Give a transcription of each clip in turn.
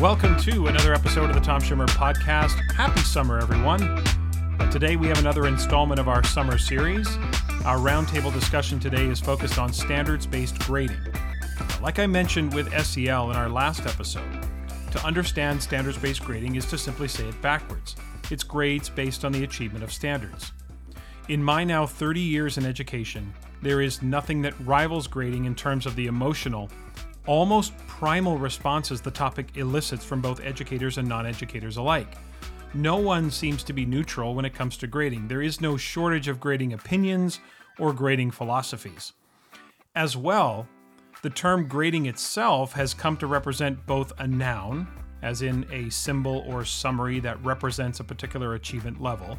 Welcome to another episode of the Tom Schimmer Podcast. Happy summer, everyone. Today we have another installment of our summer series. Our roundtable discussion today is focused on standards based grading. Like I mentioned with SEL in our last episode, to understand standards based grading is to simply say it backwards. It's grades based on the achievement of standards. In my now 30 years in education, there is nothing that rivals grading in terms of the emotional almost primal responses the topic elicits from both educators and non educators alike. No one seems to be neutral when it comes to grading. There is no shortage of grading opinions or grading philosophies. As well, the term grading itself has come to represent both a noun, as in a symbol or summary that represents a particular achievement level,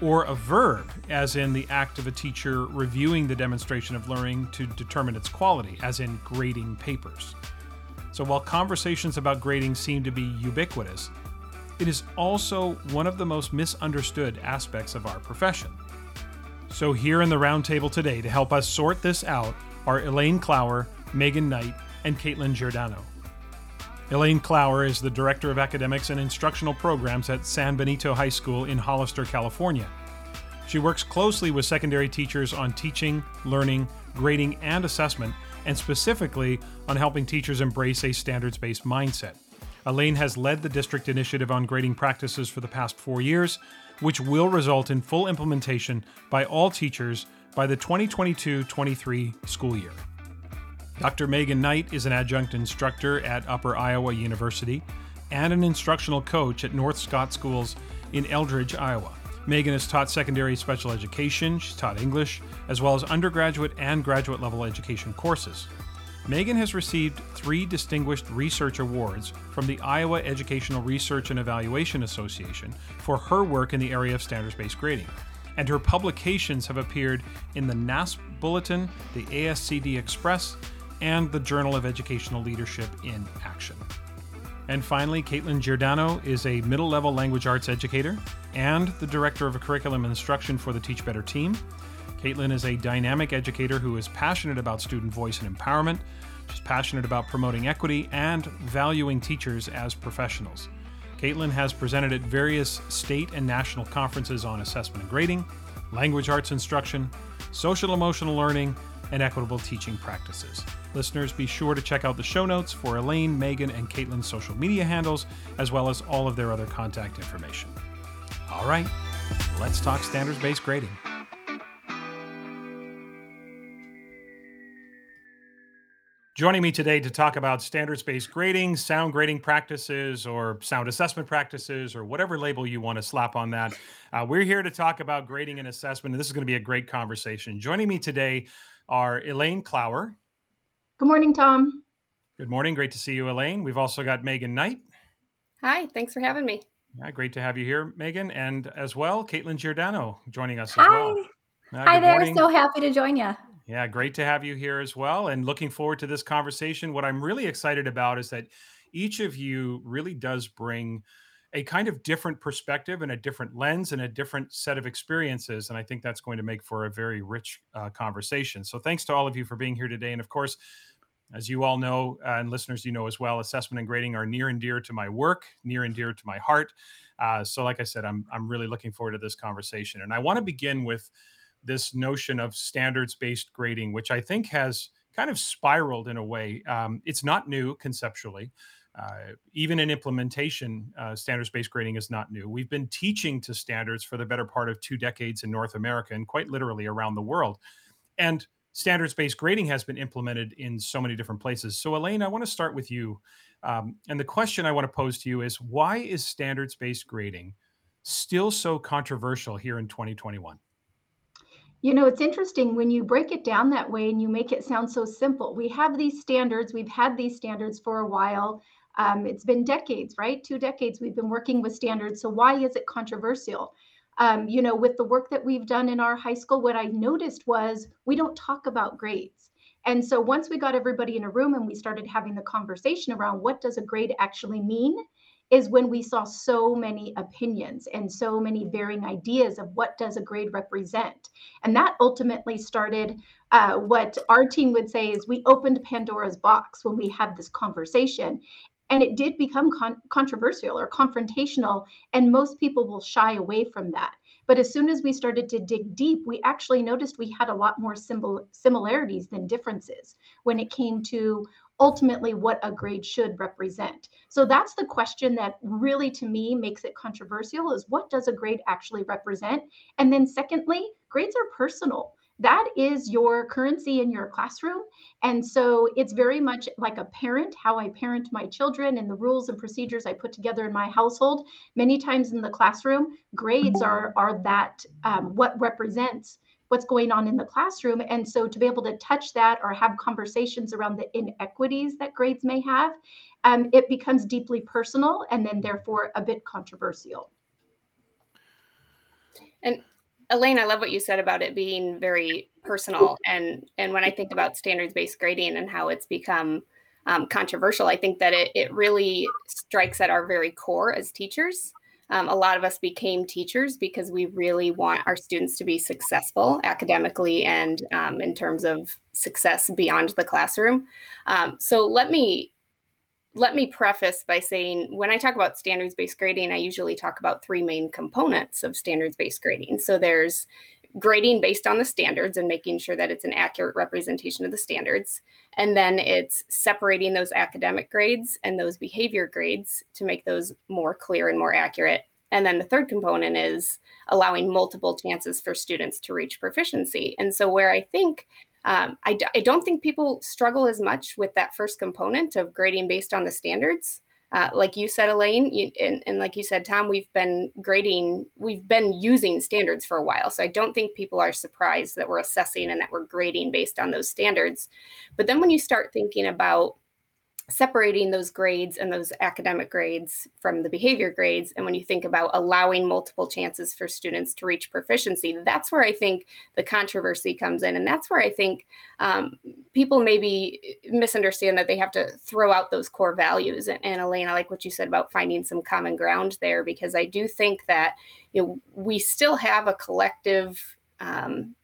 or a verb, as in the act of a teacher reviewing the demonstration of learning to determine its quality, as in grading papers. So while conversations about grading seem to be ubiquitous, it is also one of the most misunderstood aspects of our profession. So, here in the roundtable today to help us sort this out are Elaine Clower, Megan Knight, and Caitlin Giordano. Elaine Clower is the Director of Academics and Instructional Programs at San Benito High School in Hollister, California. She works closely with secondary teachers on teaching, learning, grading, and assessment, and specifically on helping teachers embrace a standards based mindset. Elaine has led the district initiative on grading practices for the past four years, which will result in full implementation by all teachers by the 2022 23 school year. Dr. Megan Knight is an adjunct instructor at Upper Iowa University and an instructional coach at North Scott Schools in Eldridge, Iowa. Megan has taught secondary special education, she's taught English, as well as undergraduate and graduate level education courses. Megan has received three distinguished research awards from the Iowa Educational Research and Evaluation Association for her work in the area of standards based grading. And her publications have appeared in the NASP Bulletin, the ASCD Express, and the Journal of Educational Leadership in Action. And finally, Caitlin Giordano is a middle level language arts educator and the director of curriculum instruction for the Teach Better team. Caitlin is a dynamic educator who is passionate about student voice and empowerment. She's passionate about promoting equity and valuing teachers as professionals. Caitlin has presented at various state and national conferences on assessment and grading, language arts instruction, social emotional learning, and equitable teaching practices. Listeners, be sure to check out the show notes for Elaine, Megan, and Caitlin's social media handles, as well as all of their other contact information. All right, let's talk standards based grading. Joining me today to talk about standards based grading, sound grading practices, or sound assessment practices, or whatever label you want to slap on that. Uh, we're here to talk about grading and assessment, and this is going to be a great conversation. Joining me today are Elaine Clower. Good morning, Tom. Good morning. Great to see you, Elaine. We've also got Megan Knight. Hi, thanks for having me. Yeah, great to have you here, Megan, and as well, Caitlin Giordano joining us Hi. as well. Uh, Hi there. morning. So happy to join you. Yeah, great to have you here as well, and looking forward to this conversation. What I'm really excited about is that each of you really does bring a kind of different perspective and a different lens and a different set of experiences. And I think that's going to make for a very rich uh, conversation. So thanks to all of you for being here today. And of course, as you all know, uh, and listeners, you know as well, assessment and grading are near and dear to my work, near and dear to my heart. Uh, so, like I said, I'm I'm really looking forward to this conversation, and I want to begin with this notion of standards-based grading, which I think has kind of spiraled in a way. Um, it's not new conceptually. Uh, even in implementation, uh, standards-based grading is not new. We've been teaching to standards for the better part of two decades in North America and quite literally around the world. And standards-based grading has been implemented in so many different places. So, Elaine, I want to start with you. Um, and the question I want to pose to you is why is standards-based grading still so controversial here in 2021? You know, it's interesting when you break it down that way and you make it sound so simple. We have these standards, we've had these standards for a while. Um, it's been decades, right? Two decades we've been working with standards. So, why is it controversial? Um, you know, with the work that we've done in our high school, what I noticed was we don't talk about grades. And so once we got everybody in a room and we started having the conversation around what does a grade actually mean, is when we saw so many opinions and so many varying ideas of what does a grade represent and that ultimately started uh, what our team would say is we opened pandora's box when we had this conversation And it did become con- controversial or confrontational, and most people will shy away from that. But as soon as we started to dig deep, we actually noticed we had a lot more symbol- similarities than differences when it came to ultimately what a grade should represent. So that's the question that really to me makes it controversial is what does a grade actually represent? And then secondly, grades are personal that is your currency in your classroom. And so it's very much like a parent, how I parent my children and the rules and procedures I put together in my household. Many times in the classroom, grades are, are that um, what represents what's going on in the classroom. And so to be able to touch that or have conversations around the inequities that grades may have, um, it becomes deeply personal and then therefore a bit controversial. And Elaine, I love what you said about it being very personal. And and when I think about standards based grading and how it's become um, controversial, I think that it, it really strikes at our very core as teachers. Um, a lot of us became teachers because we really want our students to be successful academically and um, in terms of success beyond the classroom. Um, so let me let me preface by saying when I talk about standards based grading, I usually talk about three main components of standards based grading. So there's grading based on the standards and making sure that it's an accurate representation of the standards. And then it's separating those academic grades and those behavior grades to make those more clear and more accurate. And then the third component is allowing multiple chances for students to reach proficiency. And so, where I think um, I d- I don't think people struggle as much with that first component of grading based on the standards. Uh, like you said, Elaine, you, and, and like you said, Tom, we've been grading, we've been using standards for a while. So I don't think people are surprised that we're assessing and that we're grading based on those standards. But then when you start thinking about separating those grades and those academic grades from the behavior grades and when you think about allowing multiple chances for students to reach proficiency that's where i think the controversy comes in and that's where i think um, people maybe misunderstand that they have to throw out those core values and, and elaine i like what you said about finding some common ground there because i do think that you know we still have a collective um,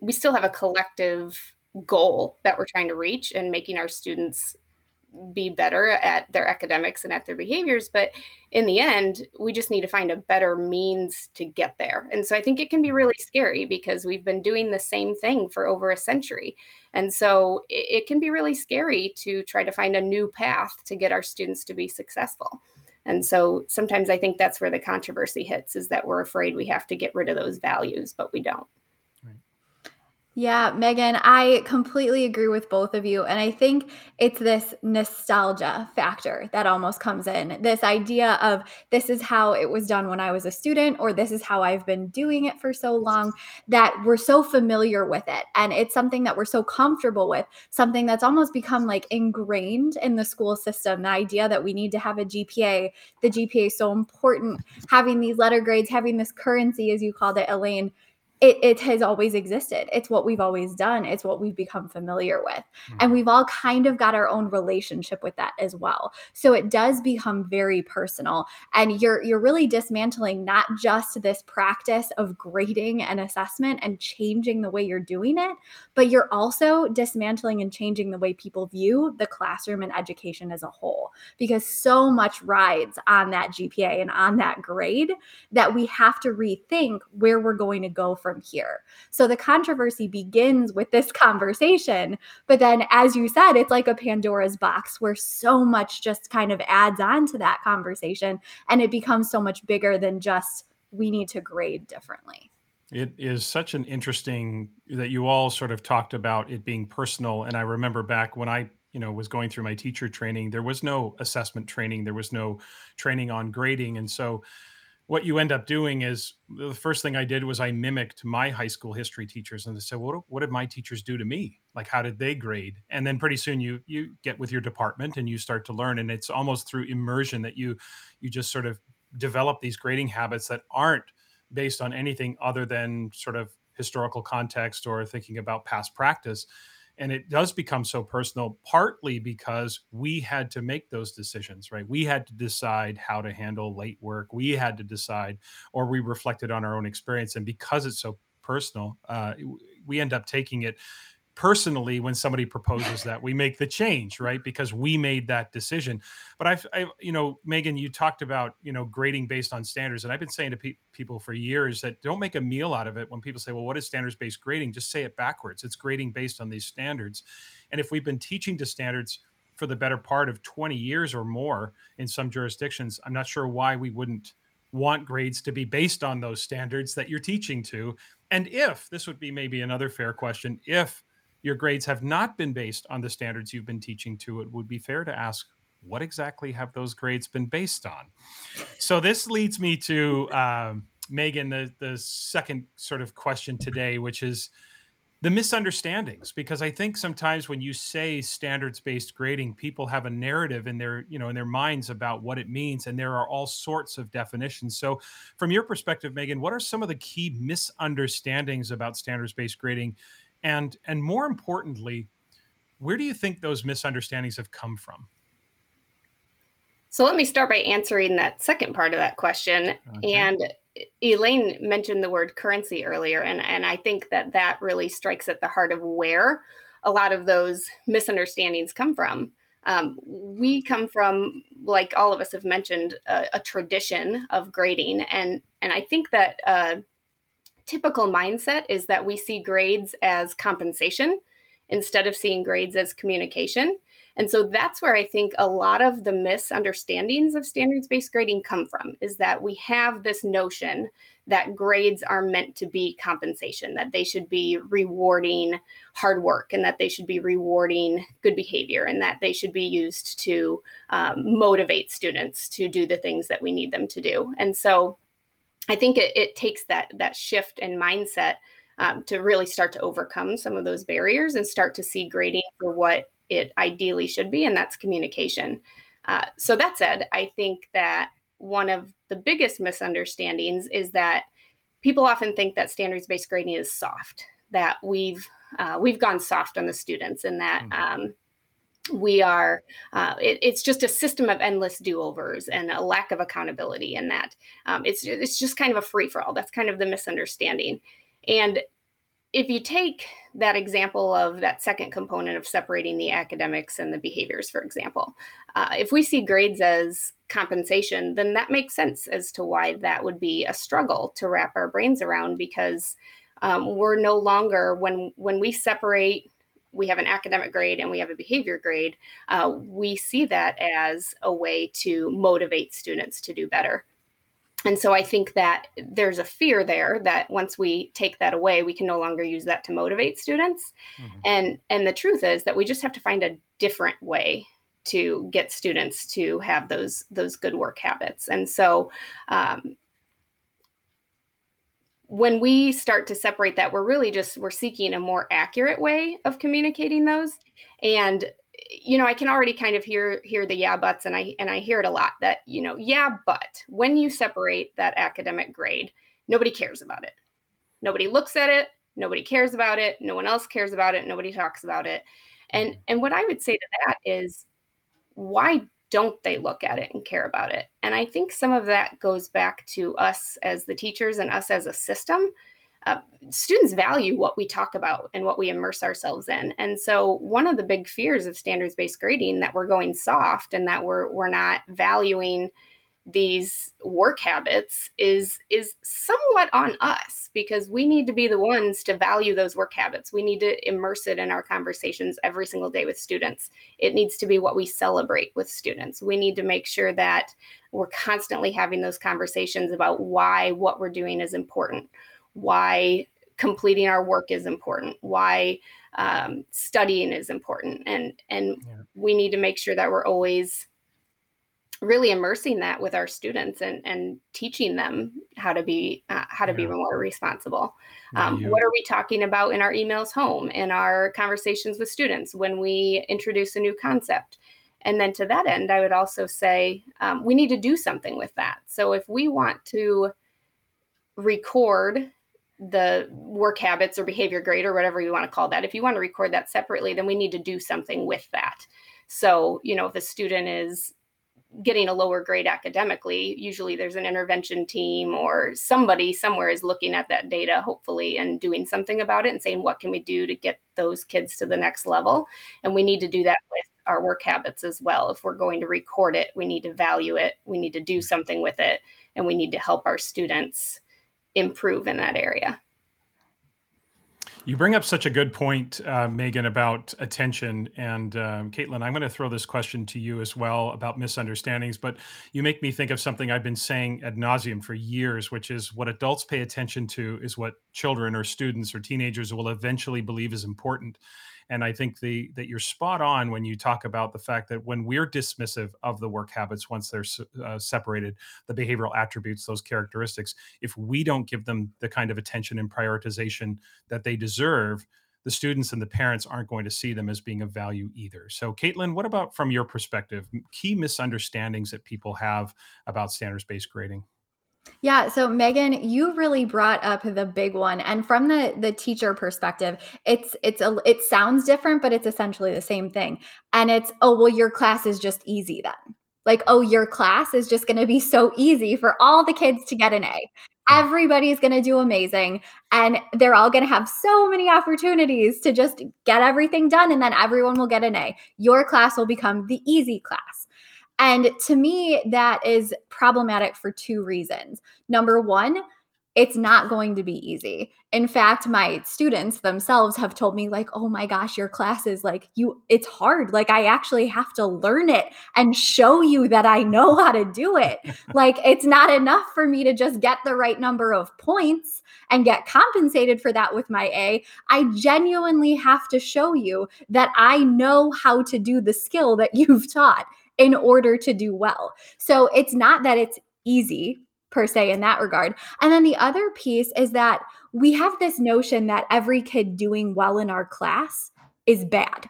we still have a collective goal that we're trying to reach and making our students be better at their academics and at their behaviors but in the end we just need to find a better means to get there. And so i think it can be really scary because we've been doing the same thing for over a century. And so it, can be really scary to try to find a new path to get our students to be successful. And so sometimes i think that's where the controversy hits is that we're afraid we have to get rid of those values but we don't yeah, Megan, I completely agree with both of you. And I think it's this nostalgia factor that almost comes in. This idea of this is how it was done when I was a student, or this is how I've been doing it for so long that we're so familiar with it. And it's something that we're so comfortable with, something that's almost become like ingrained in the school system. The idea that we need to have a GPA, the GPA is so important, having these letter grades, having this currency, as you called it, Elaine it, it has always existed. It's what we've always done. It's what we've become familiar with. Mm-hmm. And we've all kind of got our own relationship with that as well. So it does become very personal. And you're you're really dismantling not just this practice of grading and assessment and changing the way you're doing it, but you're also dismantling and changing the way people view the classroom and education as a whole. Because so much rides on that GPA and on that grade that we have to rethink where we're going to go from here. So the controversy begins with this conversation. But then, as you said, it's like a Pandora's box where so much just kind of adds on to that conversation and it becomes so much bigger than just we need to grade differently. It is such an interesting that you all sort of talked about it being personal. And I remember back when I you know was going through my teacher training there was no assessment training there was no training on grading and so what you end up doing is the first thing I did was I mimicked my high school history teachers and I said, what, what did my teachers do to me? Like, how did they grade? And then pretty soon you, you get with your department and you start to learn. And it's almost through immersion that you, you just sort of develop these grading habits that aren't based on anything other than sort of historical context or thinking about past practice and it does become so personal partly because we had to make those decisions right? We had to decide how to handle late work. We had to decide or we reflected on our own experience and because it's so personal uh, we end up taking it personally when somebody proposes that we make the change right? Because we made that decision. But i've I, you know megan you talked about you know grading based on standards and i've been saying to pe- people for years that don't make a meal out of it when people say well what is standards based grading? Just say it backwards. It's grading based on these standards. And if we've been teaching to standards for the better part of 20 years or more in some jurisdictions i'm not sure why we wouldn't want grades to be based on those standards that you're teaching to. And if this would be maybe another fair question if your grades have not been based on the standards you've been teaching to, it would be fair to ask what exactly have those grades been based on? So this leads me to um, Megan, the, the second sort of question today, which is the misunderstandings because i think sometimes when you say standards based grading people have a narrative in their you know in their minds about what it means and there are all sorts of definitions so from your perspective megan what are some of the key misunderstandings about standards based grading and and more importantly where do you think those misunderstandings have come from? So let me start by answering that second part of that question. Okay. and elaine mentioned the word currency earlier and and i think that that really strikes at the heart of where a lot of those misunderstandings come from. Um, we come from like all of us have mentioned a, a tradition of grading. And and i think that uh, typical mindset is that we see grades as compensation instead of seeing grades as communication. And so that's where I think a lot of the misunderstandings of standards based grading come from is that we have this notion that grades are meant to be compensation, that they should be rewarding hard work and that they should be rewarding good behavior and that they should be used to um, motivate students to do the things that we need them to do. And so I think it, it takes that that shift in mindset um, to really start to overcome some of those barriers and start to see grading for what it ideally should be, and that's communication. Uh, so that said, I think that one of the biggest misunderstandings is that people often think that standards-based grading is soft, that we've uh, we've gone soft on the students, and that mm-hmm. um, we are uh, it, it's just a system of endless do-overs and a lack of accountability in that um, it's it's just kind of a free-for-all. That's kind of the misunderstanding. And if you take that example of that second component of separating the academics and the behaviors for example uh, if we see grades as compensation then that makes sense as to why that would be a struggle to wrap our brains around because um, we're no longer when when we separate we have an academic grade and we have a behavior grade, uh, we see that as a way to motivate students to do better. And so I think that there's a fear there that once we take that away, we can no longer use that to motivate students. Mm-hmm. And and the truth is that we just have to find a different way to get students to have those those good work habits. And so um, when we start to separate that we're really just we're seeking a more accurate way of communicating those. And you know i can already kind of hear hear the yeah buts and i and i hear it a lot that you know yeah but when you separate that academic grade nobody cares about it. Nobody looks at it nobody cares about it no one else cares about it nobody talks about it. And mm-hmm. and what i would say to that is why don't they look at it and care about it? And I think some of that goes back to us as the teachers and us as a system. Uh, students value what we talk about and what we immerse ourselves in. And so one of the big fears of standards-based grading that we're going soft and that we're we're not valuing these work habits is is somewhat on us because we need to be the ones to value those work habits. We need to immerse it in our conversations every single day with students. It needs to be what we celebrate with students. We need to make sure that we're constantly having those conversations about why what we're doing is important why completing our work is important why um, studying is important and and yeah. we need to make sure that we're always really immersing that with our students and and teaching them how to be uh, how to yeah. be more responsible. Um, what are we talking about in our emails home in our conversations with students when we introduce a new concept? And then to that end i would also say um, we need to do something with that. So if we want to record the work habits or behavior grade or whatever you want to call that if you want to record that separately then we need to do something with that. So you know if a student is getting a lower grade academically usually there's an intervention team or somebody somewhere is looking at that data hopefully and doing something about it and saying what can we do to get those kids to the next level? And we need to do that with our work habits as well. If we're going to record it we need to value it we need to do something with it and we need to help our students improve in that area you bring up such a good point, uh, Megan, about attention. And um, Caitlin, I'm going to throw this question to you as well about misunderstandings. But you make me think of something I've been saying ad nauseum for years, which is what adults pay attention to is what children or students or teenagers will eventually believe is important. And I think the that you're spot on when you talk about the fact that when we're dismissive of the work habits once they're uh, separated, the behavioral attributes, those characteristics, if we don't give them the kind of attention and prioritization that they deserve, the students and the parents aren't going to see them as being of value either. So, Caitlin, what about from your perspective, key misunderstandings that people have about standards based grading? Yeah, so Megan, you really brought up the big one and from the the teacher perspective, it's it's a it sounds different but it's essentially the same thing. And it's oh well your class is just easy then. Like oh your class is just going to be so easy for all the kids to get an A. Everybody's going to do amazing and they're all going to have so many opportunities to just get everything done and then everyone will get an A. Your class will become the easy class. And to me, that is problematic for two reasons. Number one, it's not going to be easy. In fact, my students themselves have told me like, "Oh my gosh, your class is like you it's hard. Like I actually have to learn it and show you that I know how to do it. like it's not enough for me to just get the right number of points and get compensated for that with my A. I genuinely have to show you that I know how to do the skill that you've taught in order to do well. So it's not that it's easy per se in that regard. And then the other piece is that we have this notion that every kid doing well in our class is bad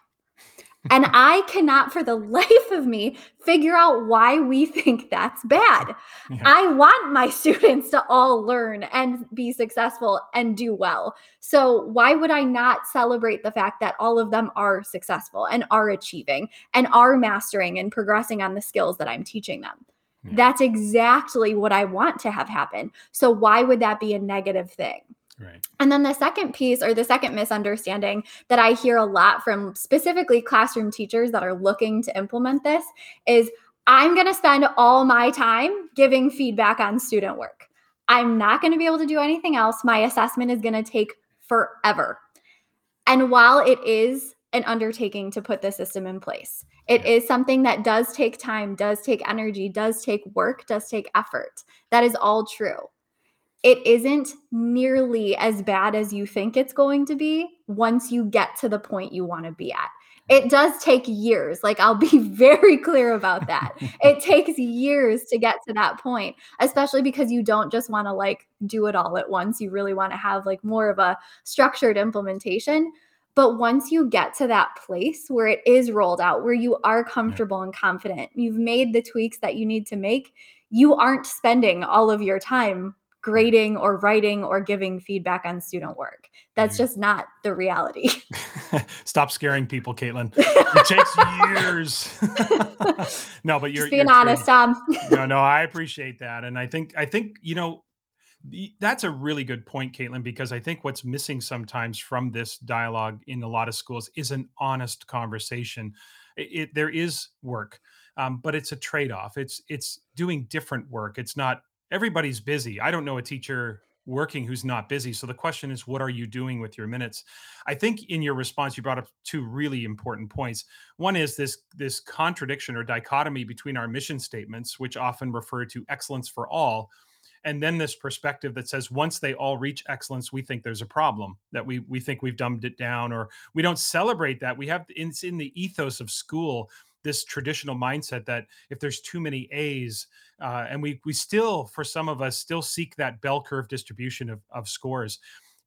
and I cannot for the life of me figure out why we think that's bad. Yeah. I want my students to all learn and be successful and do well. So, why would I not celebrate the fact that all of them are successful and are achieving and are mastering and progressing on the skills that I'm teaching them? Yeah. That's exactly what I want to have happen. So, why would that be a negative thing? Right. And then the second piece or the second misunderstanding that I hear a lot from specifically classroom teachers that are looking to implement this is I'm going to spend all my time giving feedback on student work. I'm not going to be able to do anything else. My assessment is going to take forever. And while it is an undertaking to put the system in place, it is something that does take time, does take energy, does take work, does take effort. That is all true it isn't nearly as bad as you think it's going to be once you get to the point you want to be at. It does take years. Like, I'll be very clear about that. it takes years to get to that point, especially because you don't just want to like do it all at once. You really want to have like more of a structured implementation. But once you get to that place where it is rolled out, where you are comfortable and confident, you've made the tweaks that you need to make, you aren't spending all of your time grading or writing or giving feedback on student work. That's just not the reality. Stop scaring people, Caitlin. It takes years. no, but you're just being you're honest, Tom. no, no, I appreciate that, and I think I think you know that's a really good point, Caitlin, because I think what's missing sometimes from this dialogue in a lot of schools is an honest conversation. It, it, there is work, um, but it's a trade-off. It's it's doing different work. It's not everybody's busy. I don't know a teacher working who's not busy. So the question is, what are you doing with your minutes? I think in your response, you brought up two really important points. One is this this contradiction or dichotomy between our mission statements, which often refer to excellence for all, and then this perspective that says once they all reach excellence, we think there's a problem that we we think we've dumbed it down, or we don't celebrate that. We have it's in the ethos of school this traditional mindset that if there's too many A's, uh, and we we still, for some of us, still seek that bell curve distribution of, of scores.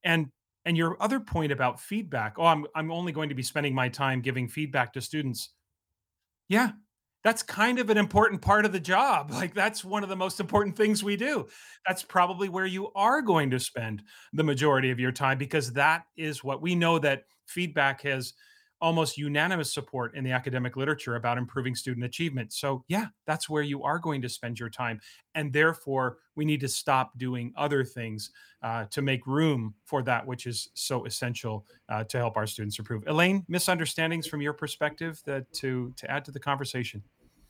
And and your other point about feedback, oh, I'm I'm only going to be spending my time giving feedback to students. Yeah, that's kind of an important part of the job. Like that's one of the most important things we do. That's probably where you are going to spend the majority of your time because that is what we know that feedback has almost unanimous support in the academic literature about improving student achievement. So, yeah, that's where you are going to spend your time. And therefore, we need to stop doing other things uh, to make room for that which is so essential uh, to help our students improve. Elaine, misunderstandings from your perspective that to to add to the conversation.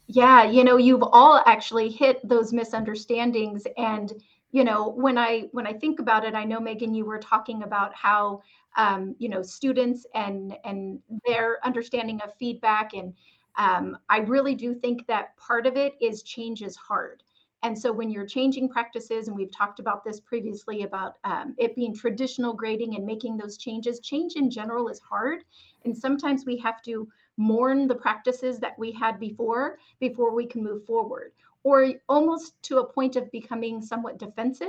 Yeah, you know, you've all actually hit those misunderstandings and you know when i when i think about it i know megan you were talking about how um, you know students and and their understanding of feedback and um, i really do think that part of it is change is hard. And so when you're changing practices and we've talked about this previously about um, it being traditional grading and making those changes change in general is hard. And sometimes we have to mourn the practices that we had before before we can move forward or almost to a point of becoming somewhat defensive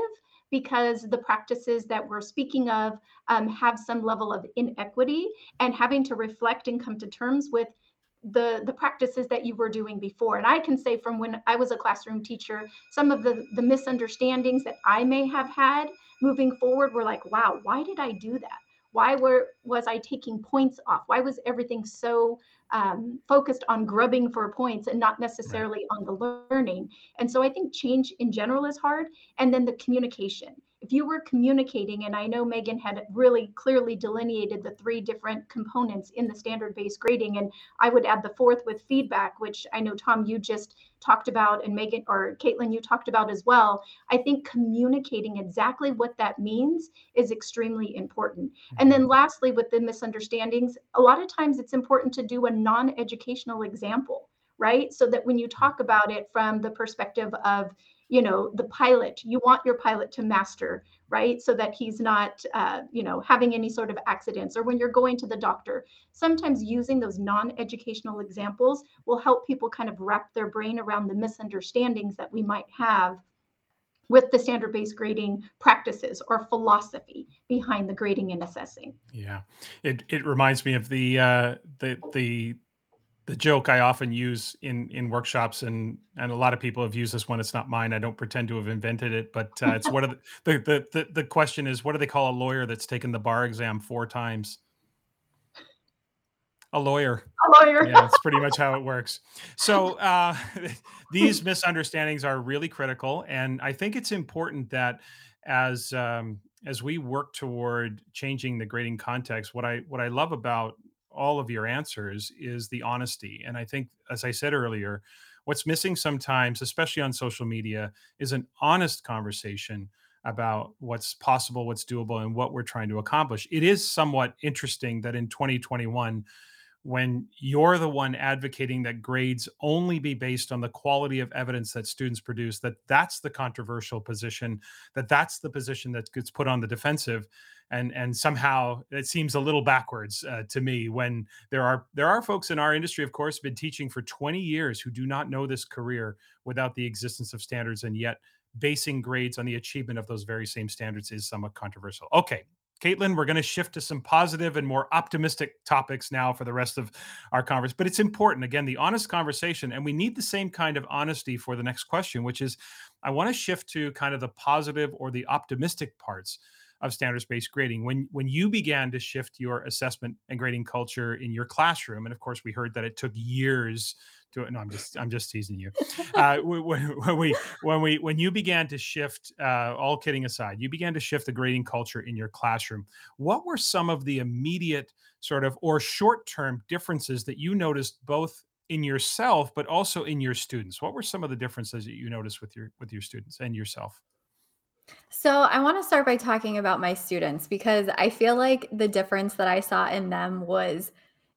because the practices that we're speaking of um, have some level of inequity and having to reflect and come to terms with the the practices that you were doing before. And i can say from when i was a classroom teacher some of the the misunderstandings that i may have had moving forward were like wow why did i do that why were was i taking points off why was everything so um, focused on grubbing for points and not necessarily on the learning. And so I think change in general is hard. And then the communication if you were communicating, and I know Megan had really clearly delineated the three different components in the standard based grading, and I would add the fourth with feedback, which I know, Tom, you just talked about, and Megan or Caitlin, you talked about as well. I think communicating exactly what that means is extremely important. And then, mm-hmm. lastly, with the misunderstandings, a lot of times it's important to do a non educational example right? So that when you talk about it from the perspective of, you know the pilot you want your pilot to master right so that he's not uh, you know having any sort of accidents or when you're going to the doctor sometimes using those non-educational examples will help people kind of wrap their brain around the misunderstandings that we might have with the standard based grading practices or philosophy behind the grading and assessing. Yeah. It it reminds me of the uh the the the joke I often use in in workshops, and and a lot of people have used this one. It's not mine. I don't pretend to have invented it, but uh, it's what the, the the the question is what do they call a lawyer that's taken the bar exam four times? A lawyer. A lawyer. yeah, that's pretty much how it works. So uh, these misunderstandings are really critical, and I think it's important that as um, as we work toward changing the grading context, what I what I love about all of your answers is the honesty. And I think, as I said earlier, what's missing sometimes, especially on social media, is an honest conversation about what's possible, what's doable, and what we're trying to accomplish. It is somewhat interesting that in 2021, when you're the one advocating that grades only be based on the quality of evidence that students produce that that's the controversial position that that's the position that gets put on the defensive. And and somehow it seems a little backwards uh, to me when there are there are folks in our industry of course been teaching for 20 years who do not know this career without the existence of standards and yet basing grades on the achievement of those very same standards is somewhat controversial. Okay Caitlin, we're going to shift to some positive and more optimistic topics now for the rest of our conference. But it's important, again, the honest conversation. And we need the same kind of honesty for the next question, which is I want to shift to kind of the positive or the optimistic parts of standards based grading. When, when you began to shift your assessment and grading culture in your classroom, and of course, we heard that it took years to no i'm just i'm just teasing you. Uh, when, when, we when we when you began to shift uh, all kidding aside you began to shift the grading culture in your classroom what were some of the immediate sort of or short-term differences that you noticed both in yourself but also in your students? What were some of the differences that you noticed with your with your students and yourself so, I want to start by talking about my students because I feel like the difference that I saw in them was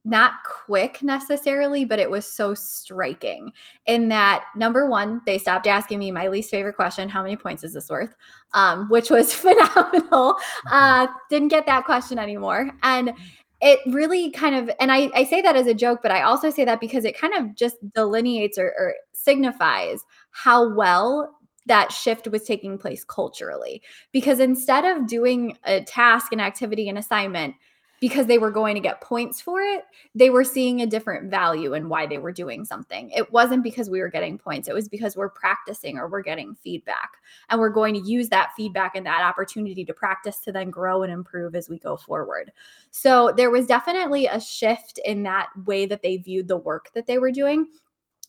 not quick necessarily, but it was so striking in that number one, they stopped asking me my least favorite question, how many points is this worth? Um, which was phenomenal. Mm-hmm. Uh, didn't get that question anymore. And it really kind of, and I, I say that as a joke, but I also say that because it kind of just delineates or, or signifies how well that shift was taking place culturally. Because instead of doing a task, an activity, an assignment, because they were going to get points for it. They were seeing a different value in why they were doing something. It wasn't because we were getting points, it was because we're practicing or we're getting feedback. And we're going to use that feedback and that opportunity to practice to then grow and improve as we go forward. So there was definitely a shift in that way that they viewed the work that they were doing.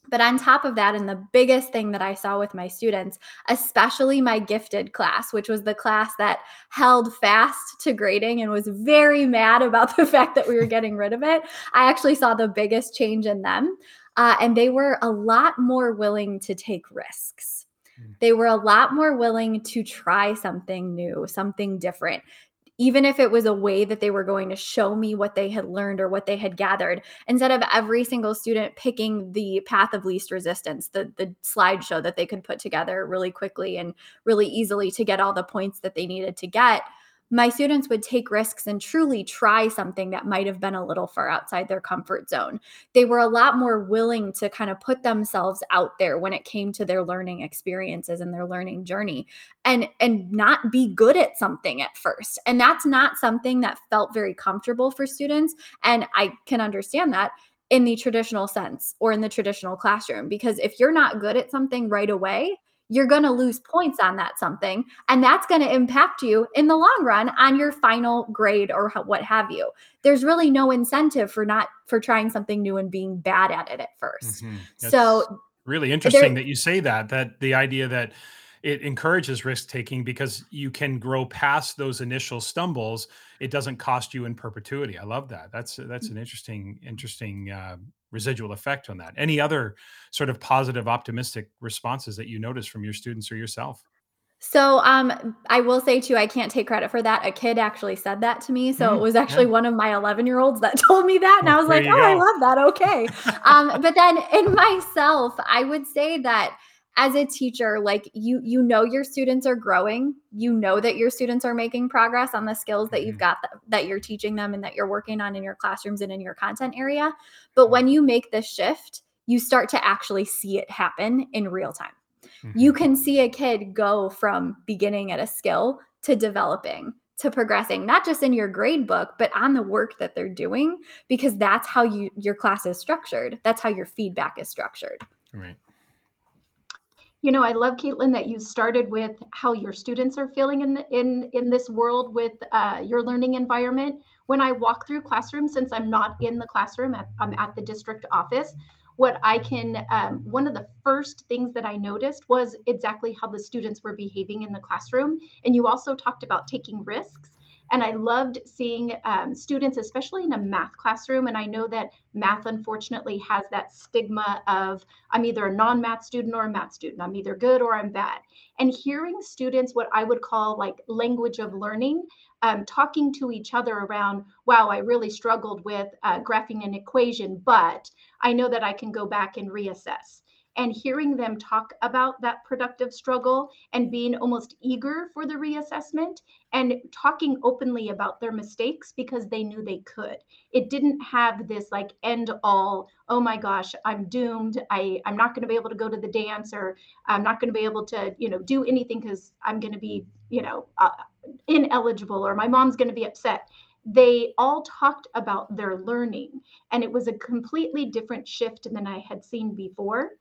But on top of that, and the biggest thing that I saw with my students, especially my gifted class, which was the class that held fast to grading and was very mad about the fact that we were getting rid of it, I actually saw the biggest change in them. Uh, and they were a lot more willing to take risks. Hmm. They were a lot more willing to try something new, something different even if it was a way that they were going to show me what they had learned or what they had gathered, instead of every single student picking the path of least resistance, the, the slideshow that they could put together really quickly and really easily to get all the points that they needed to get my students would take risks and truly try something that might have been a little far outside their comfort zone. They were a lot more willing to kind of put themselves out there when it came to their learning experiences and their learning journey and and not be good at something at first. And that's not something that felt very comfortable for students and I can understand that in the traditional sense or in the traditional classroom because if you're not good at something right away, you're going to lose points on that something and that's going to impact you in the long run on your final grade or what have you. There's really no incentive for not for trying something new and being bad at it at 1st mm-hmm. so really interesting that you say that that the idea that it encourages risk taking because you can grow past those initial stumbles it doesn't cost you in perpetuity. I love that. That's that's an interesting interesting uh, residual effect on that any other sort of positive optimistic responses that you notice from your students or yourself so um I will say too I can't take credit for that. A kid actually said that to me. So mm, it was actually yeah. one of my 11-year-olds that told me that and well, I was like, "Oh, go. I love that. Okay." um but then in myself, I would say that as a teacher like you you know your students are growing. You know that your students are making progress on the skills that you've mm-hmm. got that, that you're teaching them and that you're working on in your classrooms and in your content area. But when you make this shift you start to actually see it happen in real time. Mm-hmm. you can see a kid go from beginning at a skill to developing to progressing not just in your grade book but on the work that they're doing because that's how you your class is structured. That's how your feedback is structured. Right you know, I love Caitlin that you started with how your students are feeling in the, in in this world with uh, your learning environment. When I walk through classrooms, since I'm not in the classroom, I'm at the district office. What I can, um, one of the first things that I noticed was exactly how the students were behaving in the classroom. And you also talked about taking risks. And I loved seeing um, students, especially in a math classroom. And I know that math, unfortunately, has that stigma of I'm either a non math student or a math student. I'm either good or I'm bad. And hearing students, what I would call like language of learning, um, talking to each other around, wow, I really struggled with uh, graphing an equation, but I know that I can go back and reassess and hearing them talk about that productive struggle and being almost eager for the reassessment and talking openly about their mistakes because they knew they could. It didn't have this like end all oh my gosh i'm doomed. I i'm not going to be able to go to the dance or i'm not going to be able to you know do anything because i'm going to be you know uh, ineligible or my mom's going to be upset. They all talked about their learning and it was a completely different shift than i had seen before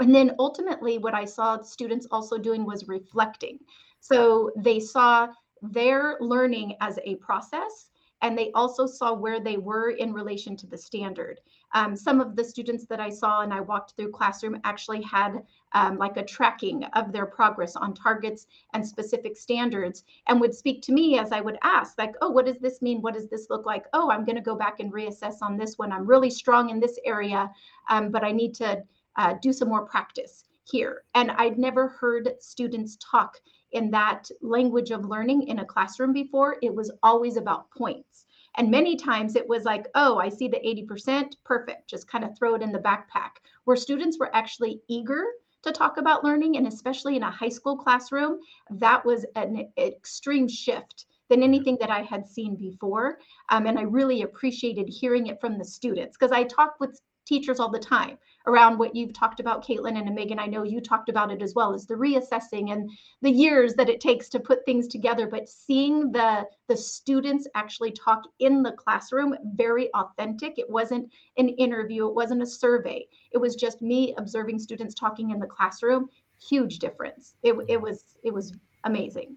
and then ultimately, what I saw students also doing was reflecting. So they saw their learning as a process and they also saw where they were in relation to the standard. Um, some of the students that I saw and I walked through classroom actually had um, like a tracking of their progress on targets and specific standards and would speak to me as I would ask like, oh, what does this mean? What does this look like? Oh, I'm gonna go back and reassess on this one. I'm really strong in this area, um, but I need to uh, do some more practice here. And I'd never heard students talk in that language of learning in a classroom before. It was always about points. And many times it was like, oh, I see the 80%, perfect, just kind of throw it in the backpack. Where students were actually eager to talk about learning, and especially in a high school classroom, that was an extreme shift than anything that I had seen before. Um, and I really appreciated hearing it from the students because I talk with teachers all the time around what you've talked about, Caitlin and Megan. I know you talked about it as well as the reassessing and the years that it takes to put things together. But seeing the the students actually talk in the classroom, very authentic. It wasn't an interview. It wasn't a survey. It was just me observing students talking in the classroom. Huge difference. It, it was it was amazing.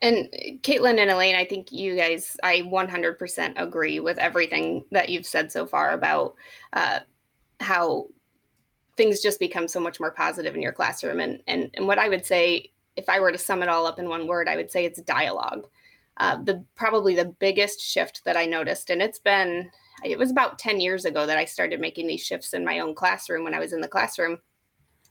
And Caitlin and Elaine, I think you guys, I 100% agree with everything that you've said so far about uh, how things just become so much more positive in your classroom. And, and, and what I would say, if I were to sum it all up in one word, I would say it's dialogue. Uh, the probably the biggest shift that I noticed, and it's been, it was about 10 years ago that I started making these shifts in my own classroom when I was in the classroom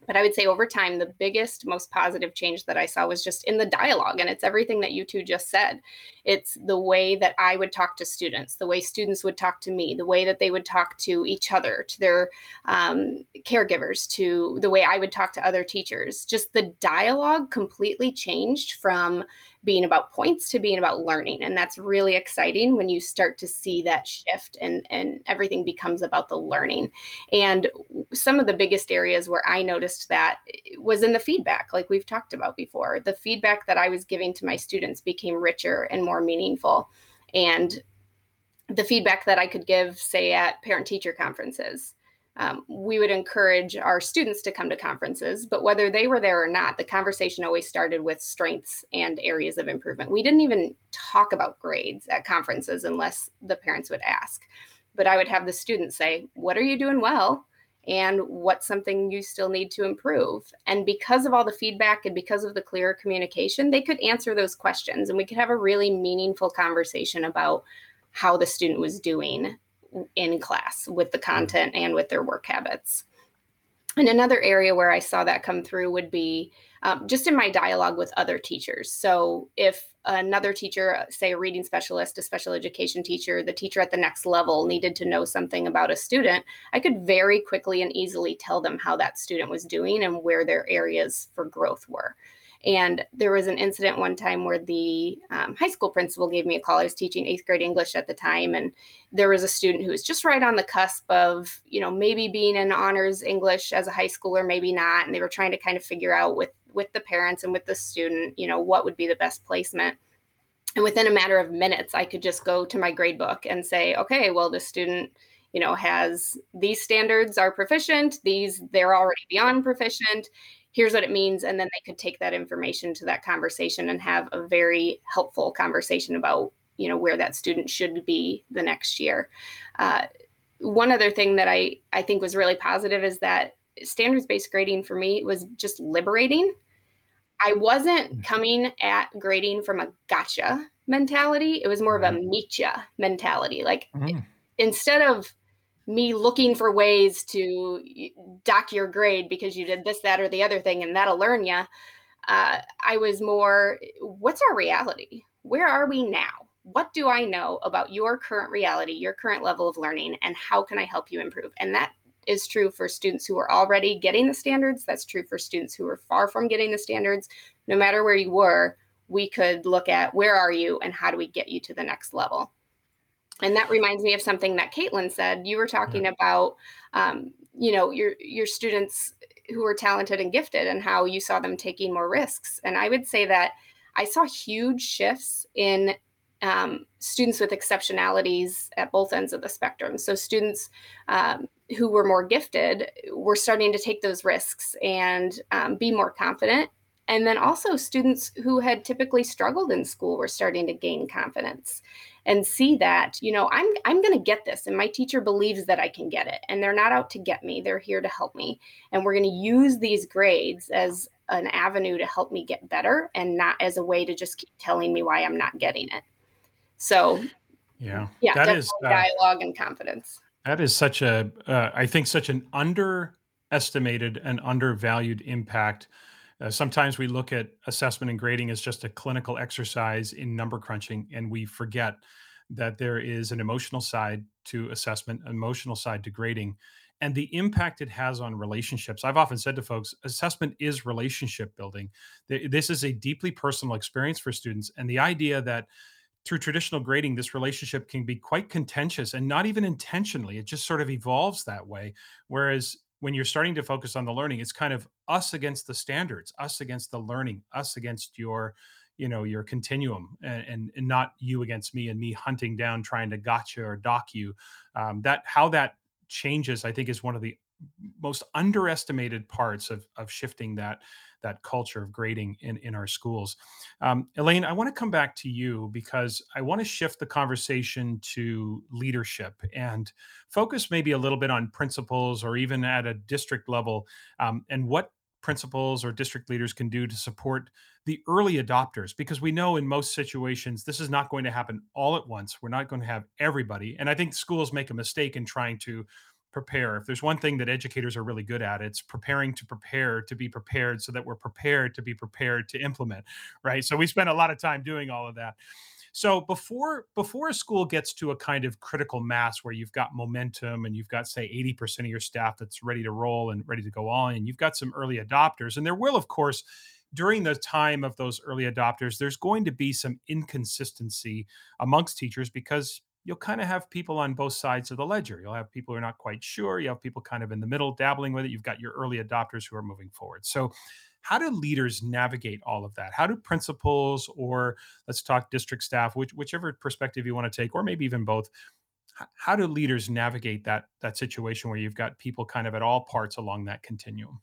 but I would say over time, the biggest, most positive change that I saw was just in the dialogue. And it's everything that you two just said. It's the way that I would talk to students, the way students would talk to me, the way that they would talk to each other, to their um, caregivers, to the way I would talk to other teachers. Just the dialogue completely changed from being about points to being about learning. And that's really exciting when you start to see that shift and and everything becomes about the learning. And some of the biggest areas where i noticed that was in the feedback like we've talked about before. The feedback that i was giving to my students became richer and more meaningful. And the feedback that i could give say at parent teacher conferences um, we would encourage our students to come to conferences, but whether they were there or not, the conversation always started with strengths and areas of improvement. We didn't even talk about grades at conferences unless the parents would ask. But I would have the students say, What are you doing well? And what's something you still need to improve? And because of all the feedback and because of the clear communication, they could answer those questions and we could have a really meaningful conversation about how the student was doing in class with the mm. content and with their work habits. And another area where I saw that come through would be um, just in my dialogue with other teachers. So if another teacher, say a reading specialist, a special education teacher, the teacher at the next level needed to know something about a student, I could very quickly and easily tell them how that student was doing and where their areas for growth were. And there was an incident one time where the um, high school principal gave me a call. I was teaching eighth grade English at the time, and there was a student who was just right on the cusp of, you know, maybe being in honors English as a high schooler, maybe not. And they were trying to kind of figure out with with the parents and with the student, you know, what would be the best placement. And within a matter of minutes, I could just go to my grade book and say, okay, well, this student you know has these standards are proficient these they're already beyond proficient here's what it means and then they could take that information to that conversation and have a very helpful conversation about you know where that student should be the next year uh, one other thing that i i think was really positive is that standards based grading for me was just liberating i wasn't mm. coming at grading from a gotcha mentality it was more of a mm-hmm. meetcha mentality like mm. instead of me looking for ways to dock your grade because you did this, that, or the other thing, and that'll learn you. Uh, I was more, what's our reality? Where are we now? What do I know about your current reality, your current level of learning, and how can I help you improve? And that is true for students who are already getting the standards. That's true for students who are far from getting the standards. No matter where you were, we could look at where are you and how do we get you to the next level and that reminds me of something that Caitlin said. You were talking about, um, you know, your your students who are talented and gifted, and how you saw them taking more risks. And I would say that I saw huge shifts in um, students with exceptionalities at both ends of the spectrum. So students um, who were more gifted were starting to take those risks and um, be more confident. And then also students who had typically struggled in school were starting to gain confidence and see that you know i'm i'm going to get this and my teacher believes that i can get it and they're not out to get me they're here to help me. And we're going to use these grades as an avenue to help me get better and not as a way to just keep telling me why i'm not getting it. So yeah yeah that is uh, dialogue and confidence. that is such a uh, I think such an underestimated and undervalued impact. Uh, sometimes we look at assessment and grading as just a clinical exercise in number crunching, and we forget that there is an emotional side to assessment, an emotional side to grading, and the impact it has on relationships. I've often said to folks, assessment is relationship building. This is a deeply personal experience for students, and the idea that through traditional grading, this relationship can be quite contentious and not even intentionally. It just sort of evolves that way. Whereas when you're starting to focus on the learning, it's kind of us against the standards, us against the learning, us against your, you know, your continuum, and, and, and not you against me and me hunting down trying to gotcha or dock you. Um, that how that changes, I think, is one of the most underestimated parts of of shifting that that culture of grading in in our schools. Um, Elaine, I want to come back to you because I want to shift the conversation to leadership and focus maybe a little bit on principals or even at a district level um, and what principals or district leaders can do to support the early adopters because we know in most situations this is not going to happen all at once we're not going to have everybody and i think schools make a mistake in trying to prepare. If there's one thing that educators are really good at, it's preparing to prepare to be prepared so that we're prepared to be prepared to implement, right? So we spend a lot of time doing all of that. So before before a school gets to a kind of critical mass where you've got momentum and you've got say 80% of your staff that's ready to roll and ready to go on and you've got some early adopters and there will of course during the time of those early adopters there's going to be some inconsistency amongst teachers because you'll kind of have people on both sides of the ledger. You'll have people who are not quite sure. You have people kind of in the middle dabbling with it. You've got your early adopters who are moving forward. So, how do leaders navigate all of that? How do principals or let's talk district staff, which, whichever perspective you want to take, or maybe even both, how do leaders navigate that that situation where you've got people kind of at all parts along that continuum?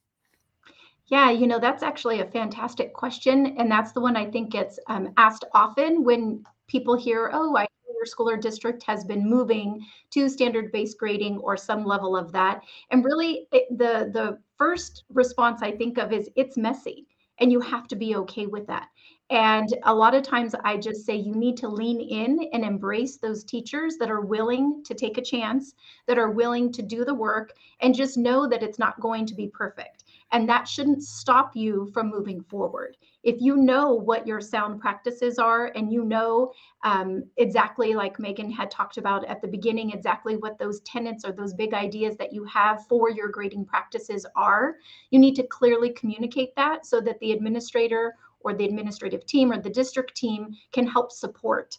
Yeah, you know, that's actually a fantastic question. And that's the one I think gets um, asked often when people hear, oh, I your school or district has been moving to standard-based grading or some level of that. And really, it, the the first response I think of is it's messy, and you have to be okay with that. And a lot of times I just say you need to lean in and embrace those teachers that are willing to take a chance, that are willing to do the work, and just know that it's not going to be perfect. And that shouldn't stop you from moving forward. If you know what your sound practices are and you know um, exactly like megan had talked about at the beginning exactly what those tenets or those big ideas that you have for your grading practices are you need to clearly communicate that so that the administrator or the administrative team or the district team can help support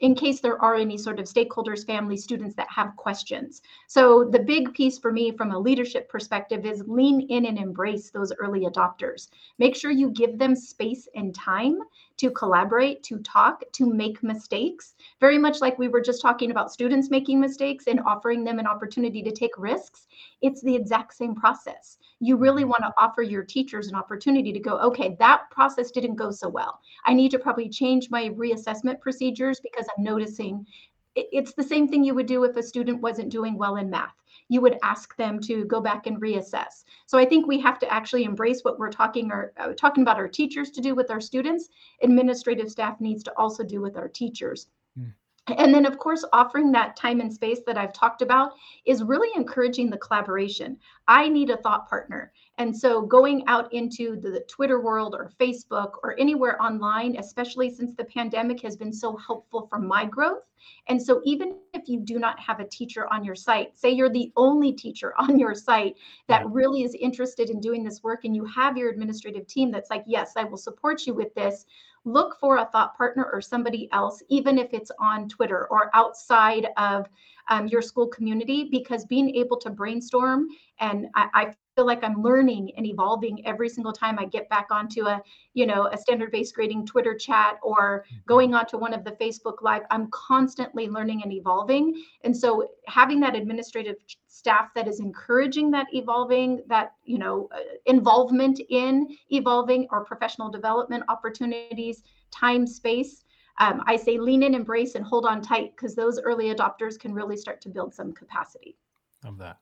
in case there are any sort of stakeholders, families, students that have questions. So the big piece for me from a leadership perspective is lean in and embrace those early adopters. Make sure you give them space and time to collaborate, to talk, to make mistakes. Very much like we were just talking about students making mistakes and offering them an opportunity to take risks. It's the exact same process. You really mm-hmm. want to offer your teachers an opportunity to go, okay, that process didn't go so well. I need to probably change my reassessment procedures because I'm noticing it's the same thing you would do if a student wasn't doing well in math you would ask them to go back and reassess. So I think we have to actually embrace what we're talking or uh, talking about our teachers to do with our students. Administrative staff needs to also do with our teachers. Mm. And then, of course, offering that time and space that I've talked about is really encouraging the collaboration. I need a thought partner. And so going out into the Twitter world or Facebook or anywhere online, especially since the pandemic has been so helpful for my growth. And so even if you do not have a teacher on your site, say you're the only teacher on your site that really is interested in doing this work and you have your administrative team that's like, yes, I will support you with this look for a thought partner or somebody else, even if it's on Twitter or outside of um, your school community, because being able to brainstorm and I, I feel like I'm learning and evolving every single time I get back onto a, you know, a standard based grading Twitter chat or mm-hmm. going onto one of the Facebook live. I'm constantly learning and evolving. And so having that administrative staff that is encouraging that evolving, that, you know, uh, involvement in evolving or professional development opportunities, time, space. Um, I say lean in, embrace, and hold on tight because those early adopters can really start to build some capacity. Of that.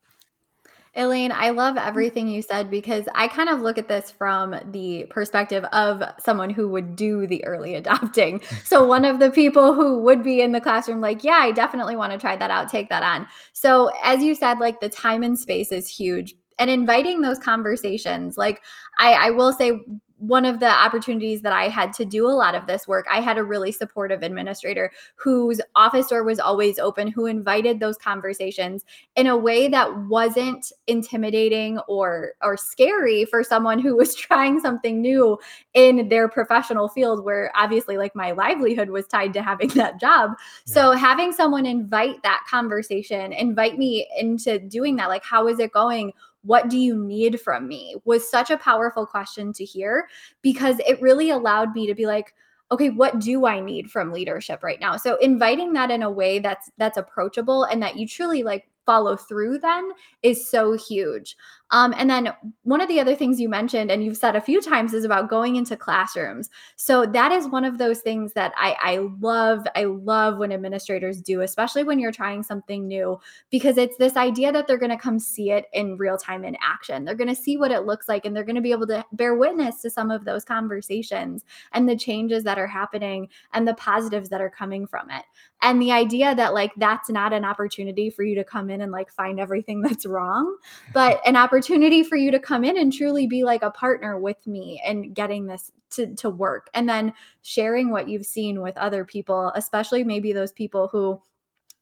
Elaine, I love everything you said because I kind of look at this from the perspective of someone who would do the early adopting. So, one of the people who would be in the classroom, like, yeah, I definitely want to try that out, take that on. So, as you said, like the time and space is huge and inviting those conversations. Like, I, I will say, one of the opportunities that I had to do a lot of this work, I had a really supportive administrator whose office door was always open, who invited those conversations in a way that wasn't intimidating or or scary for someone who was trying something new in their professional field where obviously like my livelihood was tied to having that job. Yeah. So having someone invite that conversation, invite me into doing that like how is it going? What do you need from me was such a powerful question to hear because it really allowed me to be like okay what do i need from leadership right now? So inviting that in a way that's that's approachable and that you truly like follow through then is so huge. Um, and then one of the other things you mentioned, and you've said a few times, is about going into classrooms. So that is one of those things that I, I love. I love when administrators do, especially when you're trying something new, because it's this idea that they're going to come see it in real time in action. They're going to see what it looks like, and they're going to be able to bear witness to some of those conversations and the changes that are happening and the positives that are coming from it. And the idea that like that's not an opportunity for you to come in and like find everything that's wrong, but an opportunity for you to come in and truly be like a partner with me and getting this to, to work. And then sharing what you've seen with other people, especially maybe those people who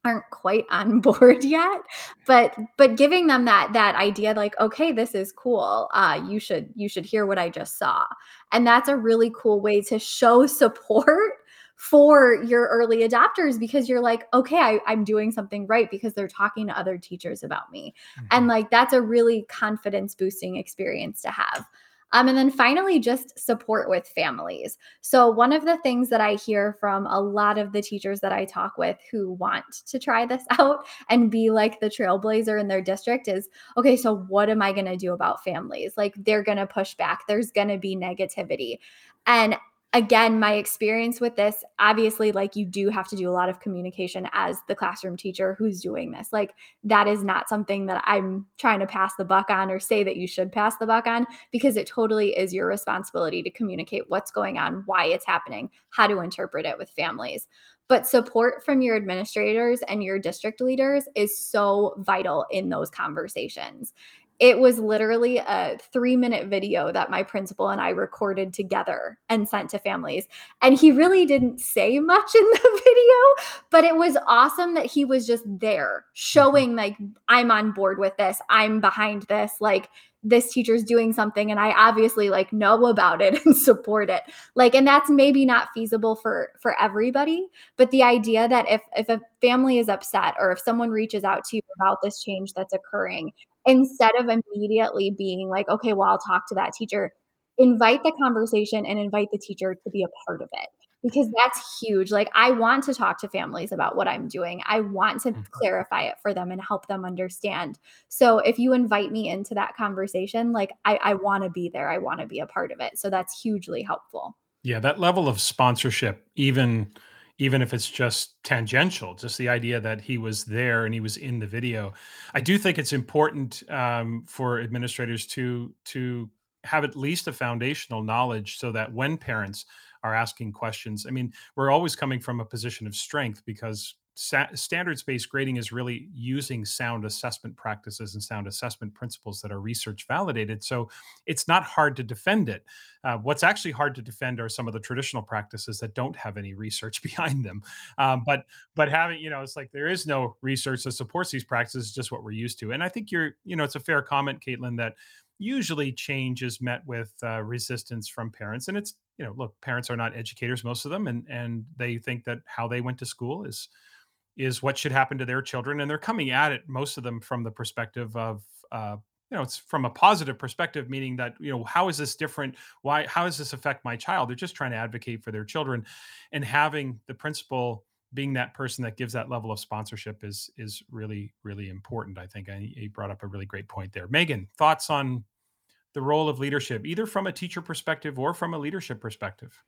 aren't quite on board yet but but giving them that that idea like okay this is cool. Uh you should you should hear what i just saw. And that's a really cool way to show support for your early adopters because you're like, okay, I, am doing something right because they're talking to other teachers about me. Mm-hmm. And like that's a really confidence boosting experience to have. Um, and then finally, just support with families. So, one of the things that I hear from a lot of the teachers that I talk with who want to try this out and be like the trailblazer in their district is okay, so what am I going to do about families? Like, they're going to push back, there's going to be negativity. And again, my experience with this, obviously, like you do have to do a lot of communication as the classroom teacher who's doing this. Like, that is not something that I'm trying to pass the buck on or say that you should pass the buck on because it totally is your responsibility to communicate what's going on, why it's happening, how to interpret it with families. But support from your administrators and your district leaders is so vital in those conversations it was literally a three minute video that my principal and I recorded together and sent to families. And he really didn't say much in the video, but it was awesome that he was just there showing, mm-hmm. like, I'm on board with this, I'm behind this. Like, this teacher's doing something and i obviously like know about it and support it like and that's maybe not feasible for for everybody but the idea that if if a family is upset or if someone reaches out to you about this change that's occurring instead of immediately being like, okay, well, I'll talk to that teacher, invite the conversation and invite the teacher to be a part of it because that's huge. Like, I want to talk to families about what I'm doing. I want to mm-hmm. clarify it for them and help them understand. So, if you invite me into that conversation, like, I, I want to be there, I want to be a part of it. So, that's hugely helpful. Yeah, that level of sponsorship, even even if it's just tangential, just the idea that he was there and he was in the video. I do think it's important um, for administrators to to have at least a foundational knowledge so that when parents are asking questions, I mean, we're always coming from a position of strength because standards based grading is really using sound assessment practices and sound assessment principles that are research validated. So it's not hard to defend it. Uh, what's actually hard to defend are some of the traditional practices that don't have any research behind them. Um, but but having you know, it's like there is no research that supports these practices, just what we're used to. And I think you're you know, it's a fair comment, Caitlin, that usually change is met with uh, resistance from parents and it's you know look parents are not educators most of them and and they think that how they went to school is is what should happen to their children and they're coming at it most of them from the perspective of uh, you know it's from a positive perspective meaning that you know how is this different? Why how does this affect my child? They're just trying to advocate for their children and having the principal being that person that gives that level of sponsorship is is really really important i think. He brought up a really great point there. Megan thoughts on the role of leadership either from a teacher perspective or from a leadership perspective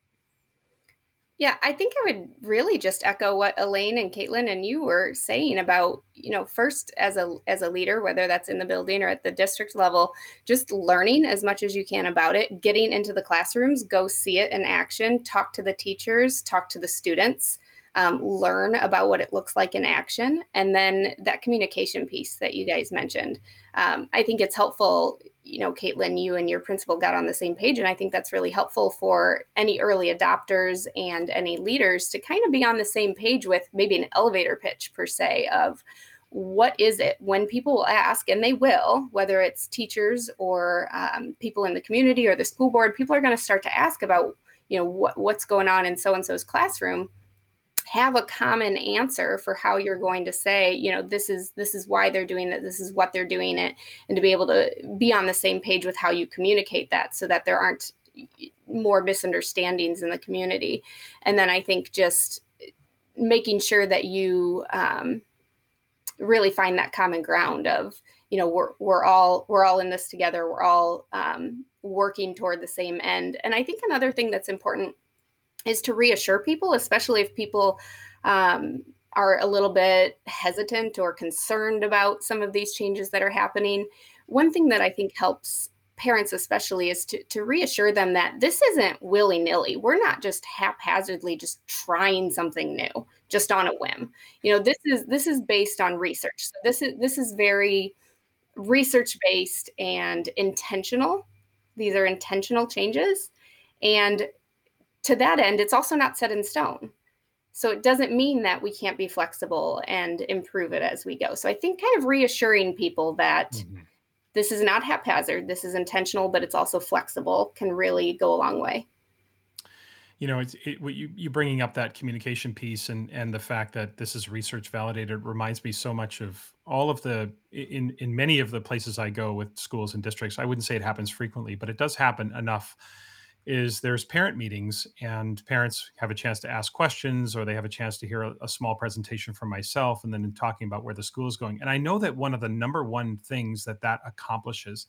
yeah, I think I would really just echo what Elaine and Caitlin and you were saying about, you know, first as a as a leader, whether that's in the building or at the district level, just learning as much as you can about it, getting into the classrooms, go see it in action, talk to the teachers, talk to the students. um, learn about what it looks like in action. And then that communication piece that you guys mentioned. Um, I think it's helpful, you know, Caitlin, you and your principal got on the same page. And I think that's really helpful for any early adopters and any leaders to kind of be on the same page with maybe an elevator pitch per se of what is it when people will ask and they will whether it's teachers or um, people in the community or the school board people are going to start to ask about you know what, what's going on in so and so's classroom have a common answer for how you're going to say you know this is this is why they're doing it this is what they're doing it and to be able to be on the same page with how you communicate that so that there aren't more misunderstandings in the community. And then i think just making sure that you um, really find that common ground of you know we're we're all we're all in this together we're all um, working toward the same end. And i think another thing that's important is to reassure people especially if people um, are a little bit hesitant or concerned about some of these changes that are happening. One thing that i think helps parents especially is to, to reassure them that this isn't willy-nilly. We're not just haphazardly just trying something new just on a whim. You know this is this is based on research. So this is this is very research based and intentional. These are intentional changes. And to that end it's also not set in stone. So it doesn't mean that we can't be flexible and improve it as we go. So i think kind of reassuring people that mm-hmm. this is not haphazard this is intentional but it's also flexible can really go a long way. You know it's it, you you bringing up that communication piece and and the fact that this is research validated reminds me so much of all of the in in many of the places i go with schools and districts i wouldn't say it happens frequently but it does happen enough is there's parent meetings and parents have a chance to ask questions or they have a chance to hear a, a, small presentation from myself and then talking about where the school is going. And i know that one of the number one things that that accomplishes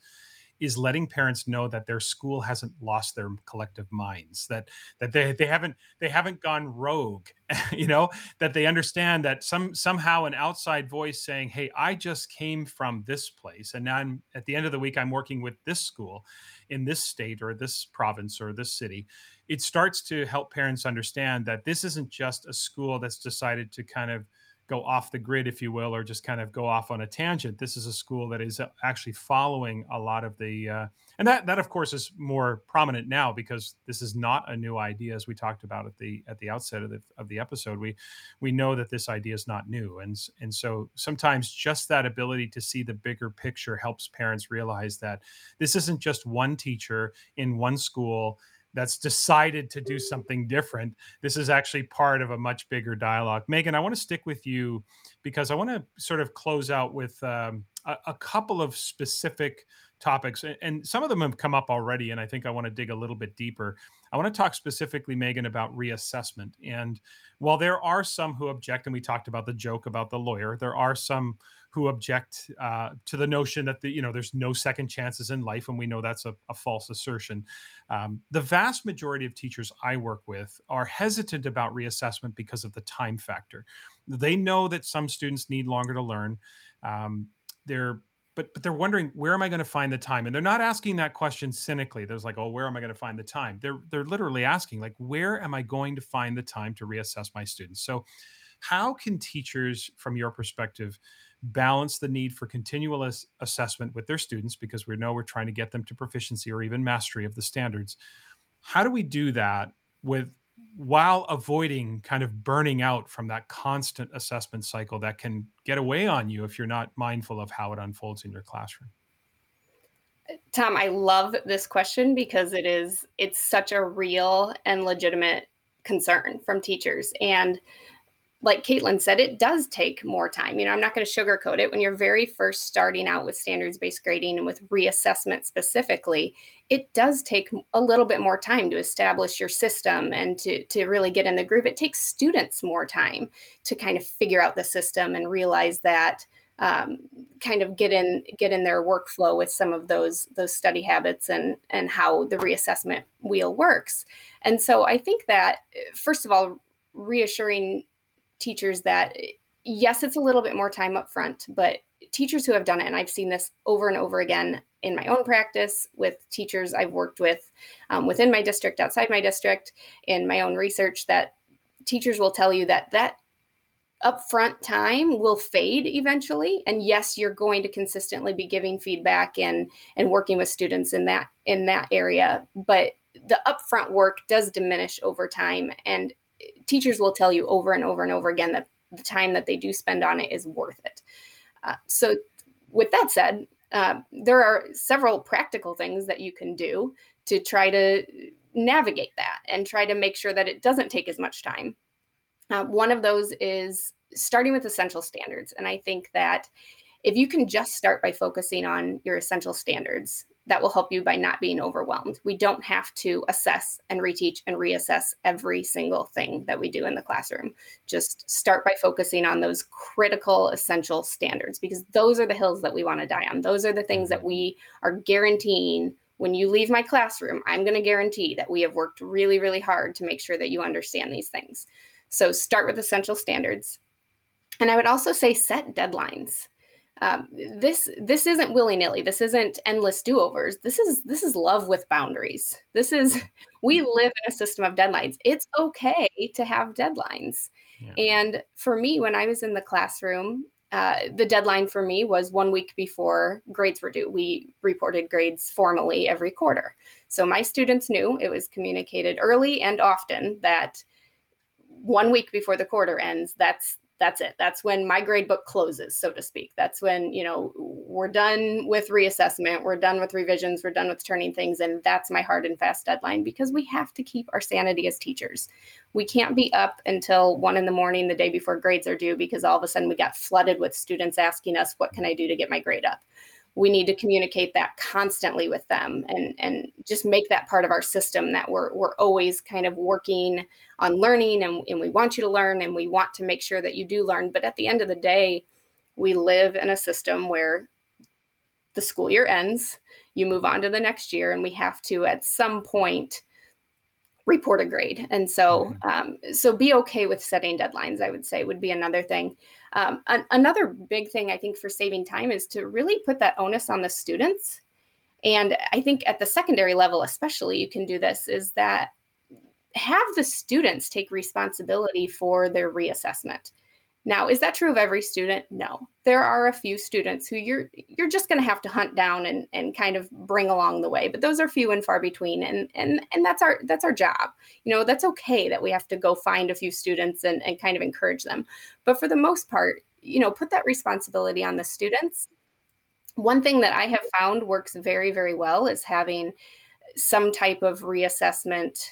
is letting parents know that their school hasn't lost their collective minds that that they, they haven't they haven't gone rogue you know that they understand that some somehow an outside voice saying hey i just came from this place and now i'm at the end of the week i'm working with this school in this state or this province or this city it starts to help parents understand that this isn't just a school that's decided to kind of go off the grid, if you will, or just kind of go off on a tangent. This is a school that is actually following a lot of the, uh, and that that of course is more prominent now because this is not a new idea, as we talked about at the at the outset of the of the episode. We we know that this idea is not new, and and so sometimes just that ability to see the bigger picture helps parents realize that this isn't just one teacher in one school that's decided to do something different. This is actually part of a much bigger dialogue. Megan, I want to stick with you because I want to sort of close out with um, a, a, couple of specific topics, and some of them have come up already, and I think I want to dig a little bit deeper. I want to talk specifically, Megan, about reassessment. And while there are some who object, and we talked about the joke about the lawyer, there are some who object uh, to the notion that the you know there's no second chances in life, and we know that's a, a false assertion. Um, the vast majority of teachers I work with are hesitant about reassessment because of the time factor. They know that some students need longer to learn. Um, they're but but they're wondering where am I going to find the time? And they're not asking that question cynically. There's like, oh, where am I going to find the time? They're they're literally asking like, where am I going to find the time to reassess my students? So, how can teachers, from your perspective, balance the need for continual ass- assessment with their students because we know we're trying to get them to proficiency or even mastery of the standards. How do we do that with while avoiding kind of burning out from that constant assessment cycle that can get away on you if you're not mindful of how it unfolds in your classroom? Uh, Tom, I love this question because it is it's such a real and legitimate concern from teachers and like Caitlin said, it does take more time. You know, I'm not going to sugarcoat it. When you're very first starting out with standards based grading and with reassessment specifically, it does take a little bit more time to establish your system and to, to really get in the groove. It takes students more time to kind of figure out the system and realize that. Um, kind of get in get in their workflow with some of those those study habits and and how the reassessment wheel works and so i think that first of all reassuring teachers that yes, it's a little bit more time up front, but teachers who have done it, and I've seen this over and over again in my own practice with teachers I've worked with um, within my district, outside my district, in my own research, that teachers will tell you that that upfront time will fade eventually. And yes you're going to consistently be giving feedback and and working with students in that in that area but the upfront work does diminish over time. And teachers will tell you over and over and over again that the time that they do spend on it is worth it uh, so with that said uh, there are several practical things that you can do to try to navigate that and try to make sure that it doesn't take as much time uh, one of those is starting with essential standards. And I think that if you can just start by focusing on your essential standards, that will help you by not being overwhelmed. We don't have to assess and reteach and reassess every single thing that we do in the classroom. Just start by focusing on those critical, essential standards because those are the hills that we want to die on. Those are the things that we are guaranteeing when you leave my classroom. I'm going to guarantee that we have worked really, really hard to make sure that you understand these things. So start with essential standards. And I would also say set deadlines. Um, this this isn't willy nilly. This isn't endless do overs. This is this is love with boundaries. This is we live in a system of deadlines. It's okay to have deadlines. Yeah. And for me, when I was in the classroom, uh, the deadline for me was one week before grades were due. We reported grades formally every quarter. So my students knew it was communicated early and often that one week before the quarter ends that's that's it. That's when my grade book closes so to speak. That's when you know we're done with reassessment we're done with revisions we're done with turning things and that's my hard and fast deadline because we have to keep our sanity as teachers. We can't be up until one in the morning the day before grades are due because all of a sudden we got flooded with students asking us what can i do to get my grade up we need to communicate that constantly with them and and just make that part of our system that we're we're always kind of working on learning and, and we want you to learn and we want to make sure that you do learn. But at the end of the day we live in a system where the school year ends you move on to the next year and we have to at some point report a grade. And so mm-hmm. um, so be okay with setting deadlines i would say would be another thing um, an- another big thing i think for saving time is to really put that onus on the students. And i think at the secondary level especially you can do this is that have the students take responsibility for their reassessment now, is that true of every student? No. There are a few students who you're you're just going to have to hunt down and and kind of bring along the way, but those are few and far between and and and that's our that's our job. You know, that's okay that we have to go find a few students and and kind of encourage them. But for the most part, you know, put that responsibility on the students. One thing that I have found works very very well is having some type of reassessment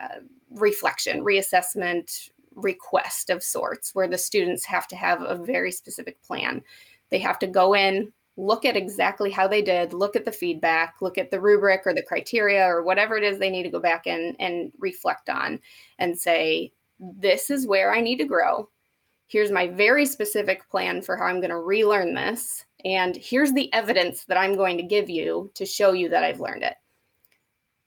uh, reflection, reassessment request of sorts where the students have to have a very specific plan. They have to go in, look at exactly how they did, look at the feedback, look at the rubric or the criteria or whatever it is they need to go back in and reflect on and say, this is where I need to grow. Here's my very specific plan for how I'm going to relearn this. And here's the evidence that I'm going to give you to show you that I've learned it.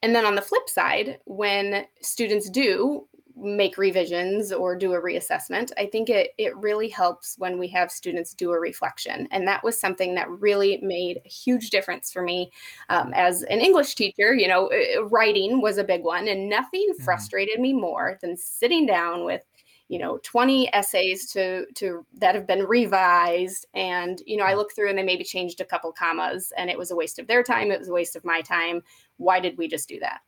And then on the flip side, when students do make revisions or do a reassessment i think it it really helps when we have students do a reflection. And that was something that really made a huge difference for me um, as an english teacher you know uh, writing was a big one and nothing mm-hmm. frustrated me more than sitting down with you know 20 essays to to that have been revised. And you know i look through and they maybe changed a couple commas and it was a waste of their time it was a waste of my time. Why did we just do that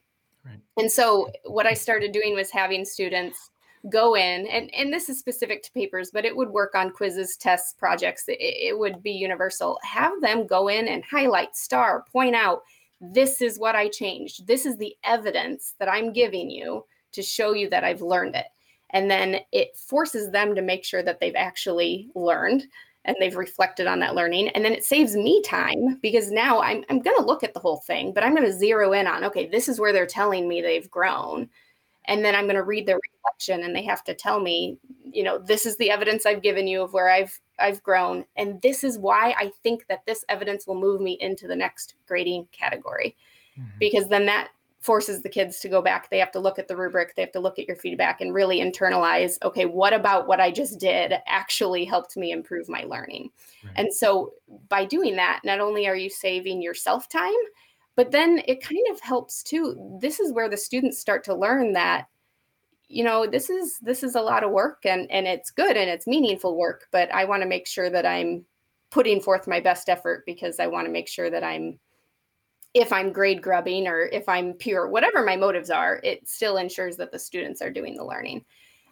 Right. And so what I started doing was having students go in and, and this is specific to papers but it would work on quizzes tests projects it, it, would be universal. Have them go in and highlight star point out this is what i changed. This is the evidence that i'm giving you to show you that i've learned it. And then it forces them to make sure that they've actually learned and they've reflected on that learning. And then it saves me time because now I'm, I'm going to look at the whole thing, but I'm going to zero in on, okay, this is where they're telling me they've grown. And then I'm going to read their reflection and they have to tell me, you know, this is the evidence I've given you of where I've I've grown. And this is why I think that this evidence will move me into the next grading category. Mm-hmm. Because then that forces the kids to go back. They have to look at the rubric, they have to look at your feedback and really internalize okay, what about what I just did actually helped me improve my learning? Right. And so by doing that, not only are you saving yourself time, but then it kind of helps too. This is where the students start to learn that you know this is this is a lot of work and and it's good and it's meaningful work but i want to make sure that i'm putting forth my best effort because i want to make sure that i'm if i'm grade grubbing or if i'm pure whatever my motives are it still ensures that the students are doing the learning.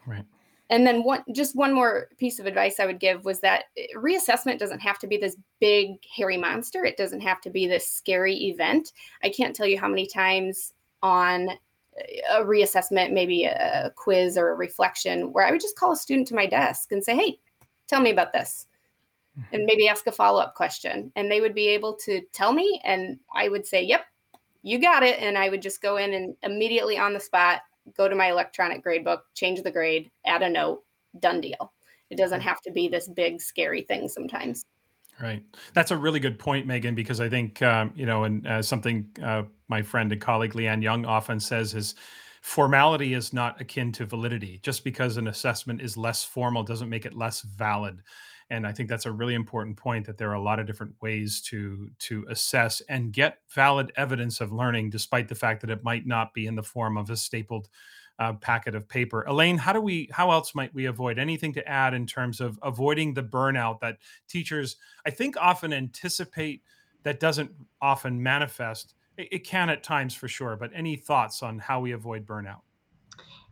Right. And then one just one more piece of advice i would give was that eh, reassessment doesn't have to be this big hairy monster. It doesn't have to be this scary event. I can't tell you how many times on a reassessment, maybe a quiz or a reflection, where I would just call a student to my desk and say, Hey, tell me about this. And maybe ask a follow up question. And they would be able to tell me. And I would say, Yep, you got it. And I would just go in and immediately on the spot go to my electronic grade book, change the grade, add a note, done deal. It doesn't have to be this big, scary thing sometimes. Right. That's a really good point, Megan, because I think, um, you know, and uh, something uh, my friend and colleague Leanne Young often says is formality is not akin to validity. Just because an assessment is less formal doesn't make it less valid. And I think that's a really important point that there are a lot of different ways to to assess and get valid evidence of learning, despite the fact that it might not be in the form of a stapled uh, packet of paper. Elaine, how do we? How else might we avoid anything to add in terms of avoiding the burnout that teachers, I think, often anticipate that doesn't often manifest. It, it can at times for sure, but any thoughts on how we avoid burnout?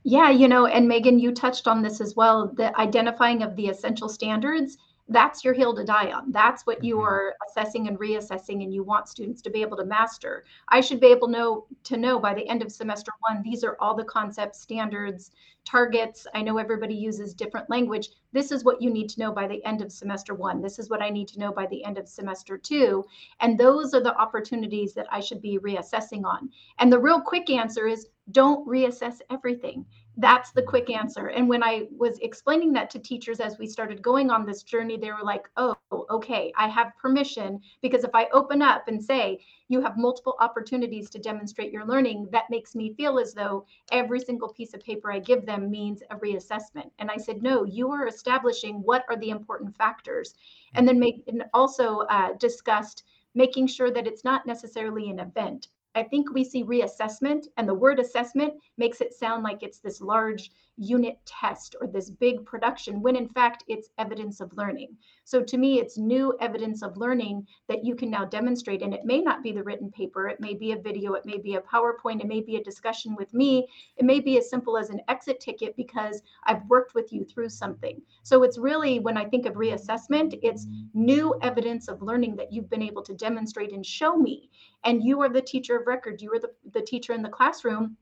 Yeah, you know, and Megan, you touched on this as well the identifying of the essential standards that's your hill to die on. That's what you mm-hmm. are assessing and reassessing, and you want students to be able to master. I should be able to know to know by the end of semester one. These are all the concepts, standards, targets. I know everybody uses different language. This is what you need to know by the end of semester one. This is what I need to know by the end of semester two. And those are the opportunities that I should be reassessing on. And the real quick answer is don't reassess everything that's the quick answer. And when I was explaining that to teachers as we started going on this journey, they were like, oh, okay, I have permission. Because if I open up and say, you have multiple opportunities to demonstrate your learning, that makes me feel as though every single piece of paper I give them means a reassessment. And I said, no, you are establishing what are the important factors. And then make and also uh, discussed making sure that it's not necessarily an event I think we see reassessment, and the word assessment makes it sound like it's this large unit test or this big production, when in fact it's evidence of learning. So to me, it's new evidence of learning that you can now demonstrate. And it may not be the written paper, it may be a video, it may be a PowerPoint, it may be a discussion with me, it may be as simple as an exit ticket because I've worked with you through something. So it's really, when I think of reassessment, it's new evidence of learning that you've been able to demonstrate and show me. And you are the teacher of record, you are the, the teacher in the classroom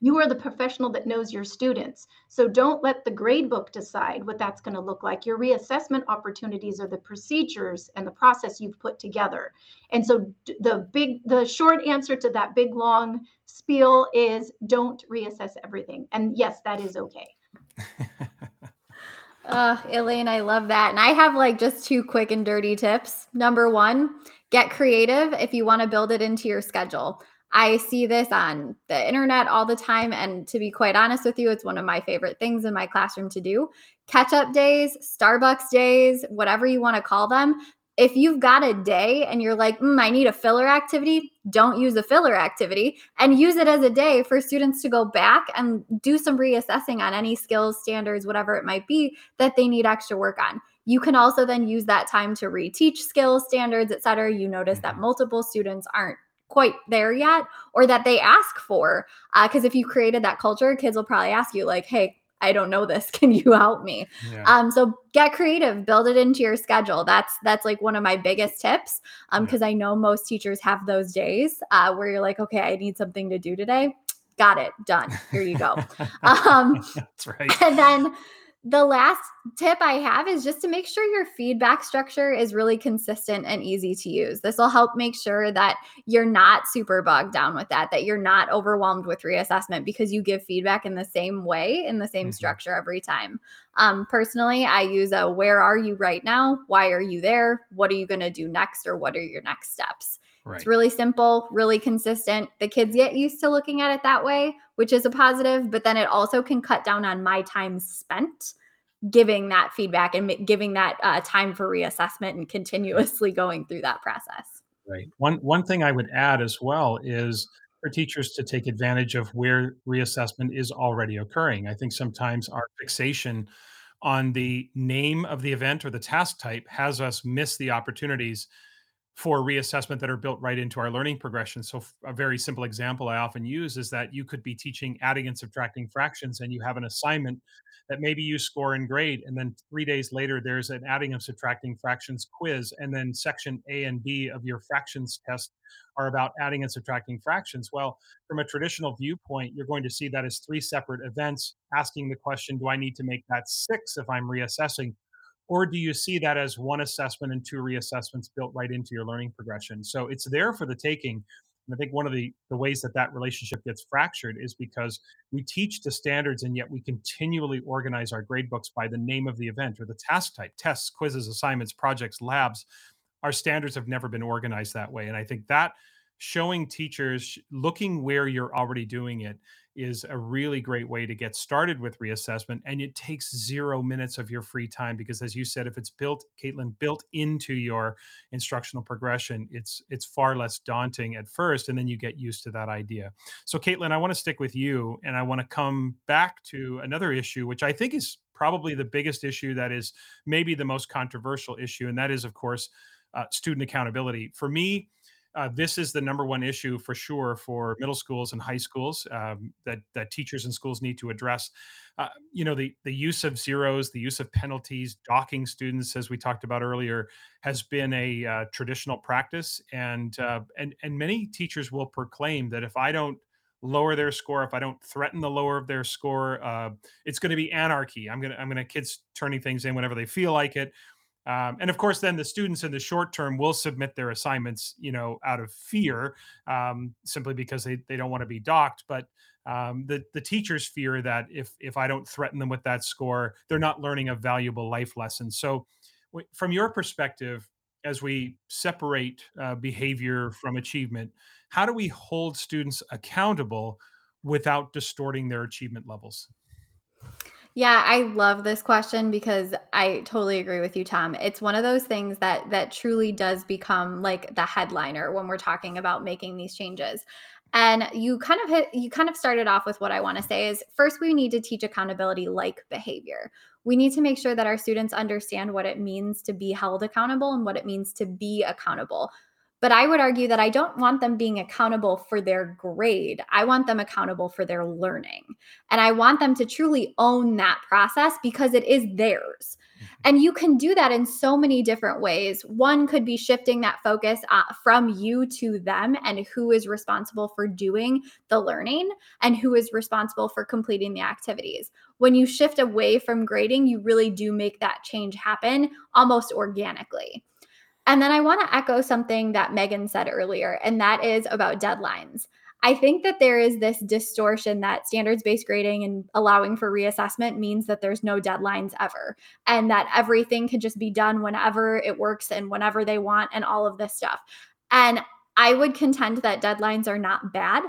you are the professional that knows your students. So don't let the gradebook decide what that's going to look like. Your reassessment opportunities are the procedures and the process you've put together. And so the big the short answer to that big long spiel is don't reassess everything. And yes, that is okay. uh, Elaine, I love that. And I have like just two quick and dirty tips. Number one, get creative if you want to build it into your schedule. I see this on the internet all the time. And to be quite honest with you, it's one of my favorite things in my classroom to do. Catch up days, Starbucks days, whatever you want to call them. If you've got a day and you're like, mm, I need a filler activity, don't use a filler activity and use it as a day for students to go back and do some reassessing on any skills, standards, whatever it might be that they need extra work on. You can also then use that time to reteach skills, standards, et cetera. You notice that mm-hmm. multiple students aren't quite there yet or that they ask for because uh, if you created that culture kids will probably ask you like hey i don't know this. Can you help me? Yeah. um so get creative build it into your schedule. That's that's like one of my biggest tips um because i know most teachers have those days uh, where you're like okay i need something to do today. Got it. Done. Here you go. Um that's right. and then the last tip I have is just to make sure your feedback structure is really consistent and easy to use. This will help make sure that you're not super bogged down with that, that you're not overwhelmed with reassessment because you give feedback in the same way, in the same mm-hmm. structure every time. Um, personally, I use a where are you right now? Why are you there? What are you going to do next? Or what are your next steps? Right. It's really simple, really consistent. The kids get used to looking at it that way, which is a positive, but then it also can cut down on my time spent giving that feedback and giving that uh, time for reassessment and continuously going through that process. Right. One one thing I would add as well is for teachers to take advantage of where reassessment is already occurring. I think sometimes our fixation on the name of the event or the task type has us miss the opportunities for reassessment that are built right into our learning progression. So, a very simple example I often use is that you could be teaching adding and subtracting fractions, and you have an assignment that maybe you score in grade, and then three days later, there's an adding and subtracting fractions quiz, and then section A and B of your fractions test are about adding and subtracting fractions. Well, from a traditional viewpoint, you're going to see that as three separate events asking the question, do I need to make that six if I'm reassessing? Or do you see that as one assessment and two reassessments built right into your learning progression? So it's there for the taking and i think one of the, the ways that that relationship gets fractured is because we teach the standards and yet we continually organize our grade books by the name of the event or the task type tests quizzes assignments projects labs. Our standards have never been organized that way and i think that showing teachers looking where you're already doing it is a really great way to get started with reassessment. And it takes zero minutes of your free time because, as you said, if it's built, Caitlin, built into your instructional progression, it's it's far less daunting at first, and then you get used to that idea. So, Caitlin, I want to stick with you, and I want to come back to another issue, which I think is probably the biggest issue that is maybe the most controversial issue, and that is, of course, uh, student accountability. For me, uh, this is the number one issue for sure for middle schools and high schools um, that that teachers and schools need to address. Uh, you know, the the use of zeros, the use of penalties, docking students, as we talked about earlier, has been a uh, traditional practice, and uh, and and many teachers will proclaim that if I don't lower their score, if I don't threaten the lower of their score, uh, it's going to be anarchy. I'm gonna I'm gonna kids turning things in whenever they feel like it um, and of course, then the students in the short term will submit their assignments, you know, out of fear, um, simply because they, they don't want to be docked. But um, the the teachers fear that if if I don't threaten them with that score, they're not learning a valuable life lesson. So, w- from your perspective, as we separate uh, behavior from achievement, how do we hold students accountable without distorting their achievement levels? Yeah, I love this question because I totally agree with you, Tom. It's one of those things that that truly does become like the headliner when we're talking about making these changes. And you kind of hit you kind of started off with what I want to say is first we need to teach accountability like behavior. We need to make sure that our students understand what it means to be held accountable and what it means to be accountable. But I would argue that I don't want them being accountable for their grade. I want them accountable for their learning. And I want them to truly own that process because it is theirs. Mm-hmm. And you can do that in so many different ways. One could be shifting that focus uh, from you to them and who is responsible for doing the learning and who is responsible for completing the activities. When you shift away from grading, you really do make that change happen almost organically. And then I want to echo something that Megan said earlier, and that is about deadlines. I think that there is this distortion that standards based grading and allowing for reassessment means that there's no deadlines ever and that everything can just be done whenever it works and whenever they want and all of this stuff. And I would contend that deadlines are not bad.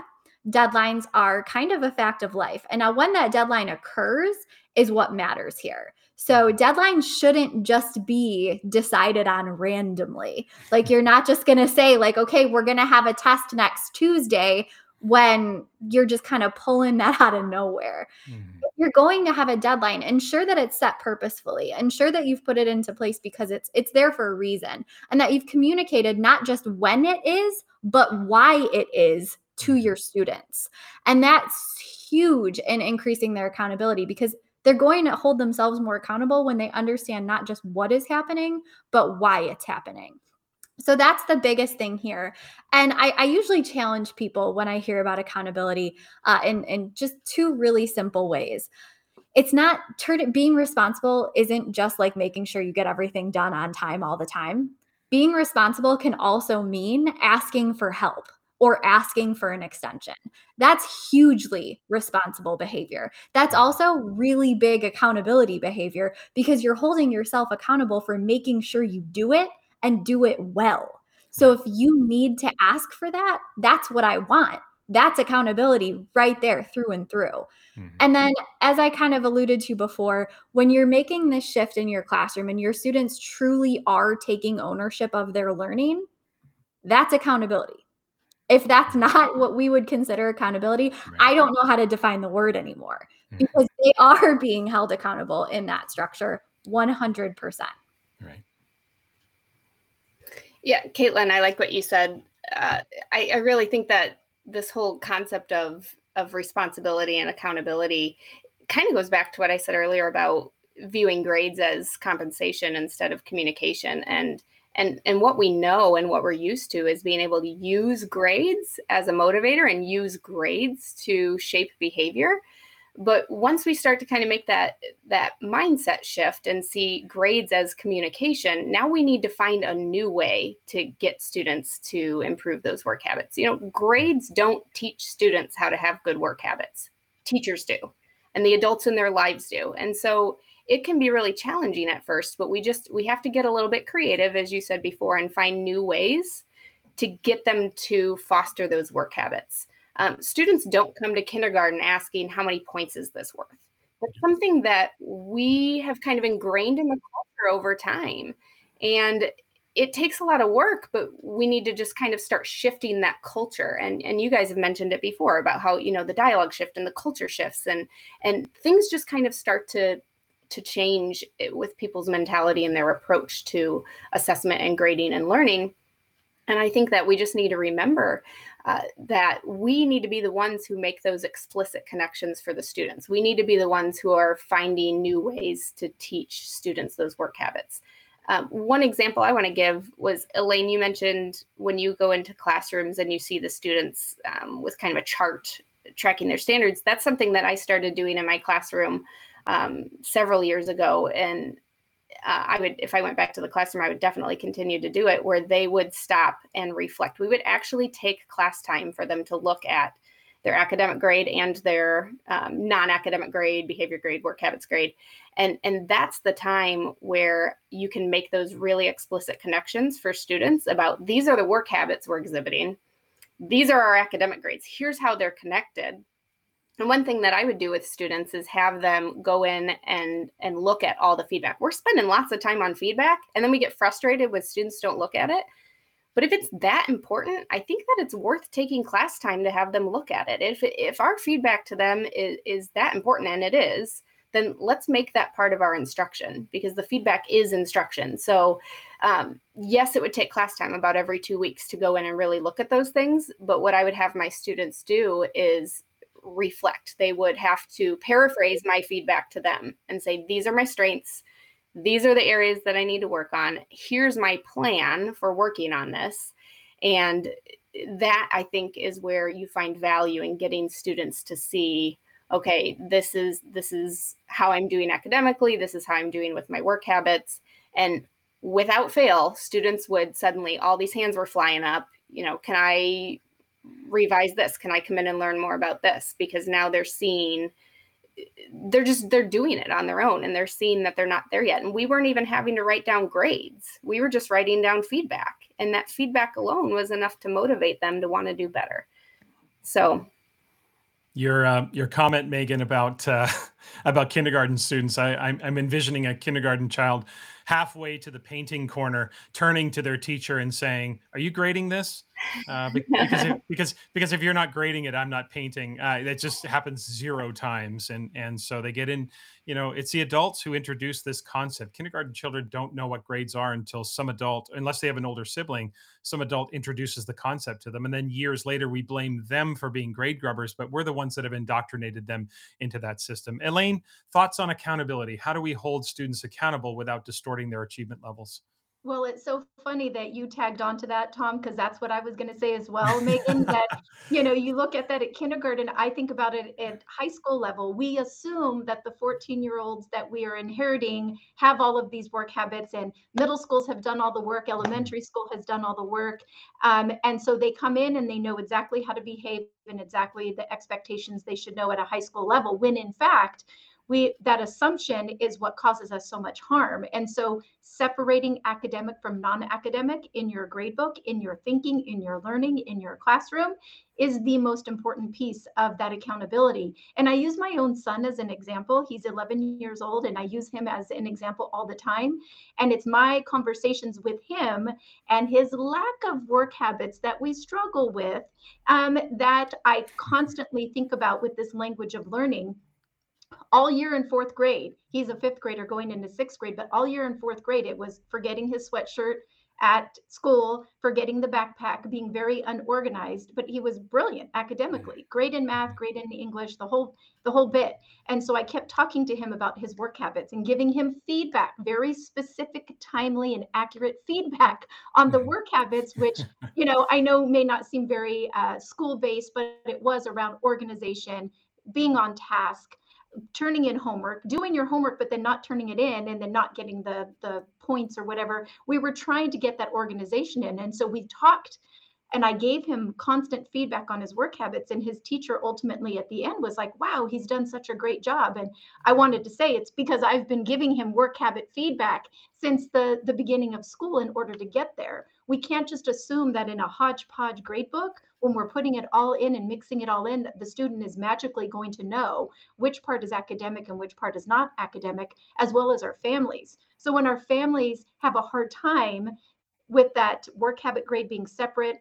Deadlines are kind of a fact of life. And now, when that deadline occurs is what matters here. So deadlines shouldn't just be decided on randomly. Like you're not just going to say like okay, we're going to have a test next Tuesday when you're just kind of pulling that out of nowhere. Mm-hmm. You're going to have a deadline. Ensure that it's set purposefully. Ensure that you've put it into place because it's it's there for a reason and that you've communicated not just when it is, but why it is to your students. And that's huge in increasing their accountability because they're going to hold themselves more accountable when they understand not just what is happening, but why it's happening. So that's the biggest thing here. And I, I usually challenge people when I hear about accountability uh, in, in just two really simple ways. It's not turn, being responsible isn't just like making sure you get everything done on time all the time. Being responsible can also mean asking for help or asking for an extension. That's hugely responsible behavior. That's also really big accountability behavior because you're holding yourself accountable for making sure you do it and do it well. So if you need to ask for that, that's what I want. That's accountability right there through and through. Mm-hmm. And then, as I kind of alluded to before, when you're making this shift in your classroom and your students truly are taking ownership of their learning, that's accountability if that's not what we would consider accountability, right. I don't know how to define the word anymore mm-hmm. because they are being held accountable in that structure 100%. Right. Yeah, Caitlin, I like what you said. Uh, I, I really think that this whole concept of of responsibility and accountability kind of goes back to what I said earlier about viewing grades as compensation instead of communication and and and what we know and what we're used to is being able to use grades as a motivator and use grades to shape behavior. But once we start to kind of make that that mindset shift and see grades as communication now we need to find a new way to get students to improve those work habits. You know grades don't teach students how to have good work habits. Teachers do and the adults in their lives do. And so it can be really challenging at first but we just we have to get a little bit creative as you said before and find new ways to get them to foster those work habits. Um, students don't come to kindergarten asking how many points is this worth? That's something that we have kind of ingrained in the culture over time and it takes a lot of work but we need to just kind of start shifting that culture and and you guys have mentioned it before about how you know the dialogue shift and the culture shifts and and things just kind of start to to change with people's mentality and their approach to assessment and grading and learning. And I think that we just need to remember uh, that we need to be the ones who make those explicit connections for the students. We need to be the ones who are finding new ways to teach students those work habits. Um, one example I want to give was Elaine, you mentioned when you go into classrooms and you see the students um, with kind of a chart tracking their standards. That's something that I started doing in my classroom um, several years ago, and uh, I would, if I went back to the classroom, I would definitely continue to do it where they would stop and reflect. We would actually take class time for them to look at their academic grade and their um, non-academic grade, behavior grade, work habits grade, and and that's the time where you can make those really explicit connections for students about these are the work habits we're exhibiting, these are our academic grades. Here's how they're connected and one thing that I would do with students is have them go in and and look at all the feedback. We're spending lots of time on feedback and then we get frustrated when students don't look at it. But if it's that important, I think that it's worth taking class time to have them look at it. If if our feedback to them is, is that important and it is, then let's make that part of our instruction because the feedback is instruction. So, um, yes, it would take class time about every two weeks to go in and really look at those things. But what I would have my students do is reflect. They would have to paraphrase my feedback to them and say, These are my strengths. These are the areas that I need to work on. Here's my plan for working on this. And that I think is where you find value in getting students to see okay this is this is how i'm doing academically this is how i'm doing with my work habits and without fail students would suddenly all these hands were flying up you know can i revise this. Can i come in and learn more about this? Because now they're seeing they're just they're doing it on their own and they're seeing that they're not there yet. And we weren't even having to write down grades. We were just writing down feedback and that feedback alone was enough to motivate them to want to do better. So your uh, your comment megan about uh, about kindergarten students I, I'm envisioning a kindergarten child halfway to the painting corner, turning to their teacher and saying, "Are you grading this?" Uh, because if, because because if you're not grading it, I'm not painting. Uh, that just happens zero times, and and so they get in you know, it's the adults who introduce this concept. Kindergarten children don't know what grades are until some adult, unless they have an older sibling, some adult introduces the concept to them. And then years later, we blame them for being grade grubbers, but we're the ones that have indoctrinated them into that system. Elaine, thoughts on accountability? How do we hold students accountable without distorting their achievement levels? Well, it's so funny that you tagged onto that, Tom, because that's what I was going to say as well, Megan. that you know, you look at that at kindergarten. I think about it at high school level. We assume that the 14-year-olds that we are inheriting have all of these work habits, and middle schools have done all the work, elementary school has done all the work, um, and so they come in and they know exactly how to behave and exactly the expectations they should know at a high school level. When in fact, we that assumption is what causes us so much harm. And so separating academic from non-academic in your gradebook in your thinking in your learning in your classroom is the most important piece of that accountability. And i use my own son as an example. He's 11 years old and i use him as an example all the time. And it's my conversations with him and his lack of work habits that we struggle with um, that i constantly think about with this language of learning all year in fourth grade. He's a fifth grader going into sixth grade, but all year in fourth grade, it was forgetting his sweatshirt at school, forgetting the backpack, being very unorganized. But he was brilliant academically, great in math, great in English, the whole the whole bit. And so I kept talking to him about his work habits and giving him feedback, very specific, timely, and accurate feedback on the work habits, which you know I know may not seem very uh, school based, but it was around organization, being on task turning in homework, doing your homework, but then not turning it in and then not getting the the points or whatever. We were trying to get that organization in. And so we talked and I gave him constant feedback on his work habits. And his teacher ultimately at the end was like, wow, he's done such a great job. And I wanted to say it's because I've been giving him work habit feedback since the, the beginning of school in order to get there. We can't just assume that in a hodgepodge gradebook, when we're putting it all in and mixing it all in, the student is magically going to know which part is academic and which part is not academic, as well as our families. So when our families have a hard time with that work habit grade being separate,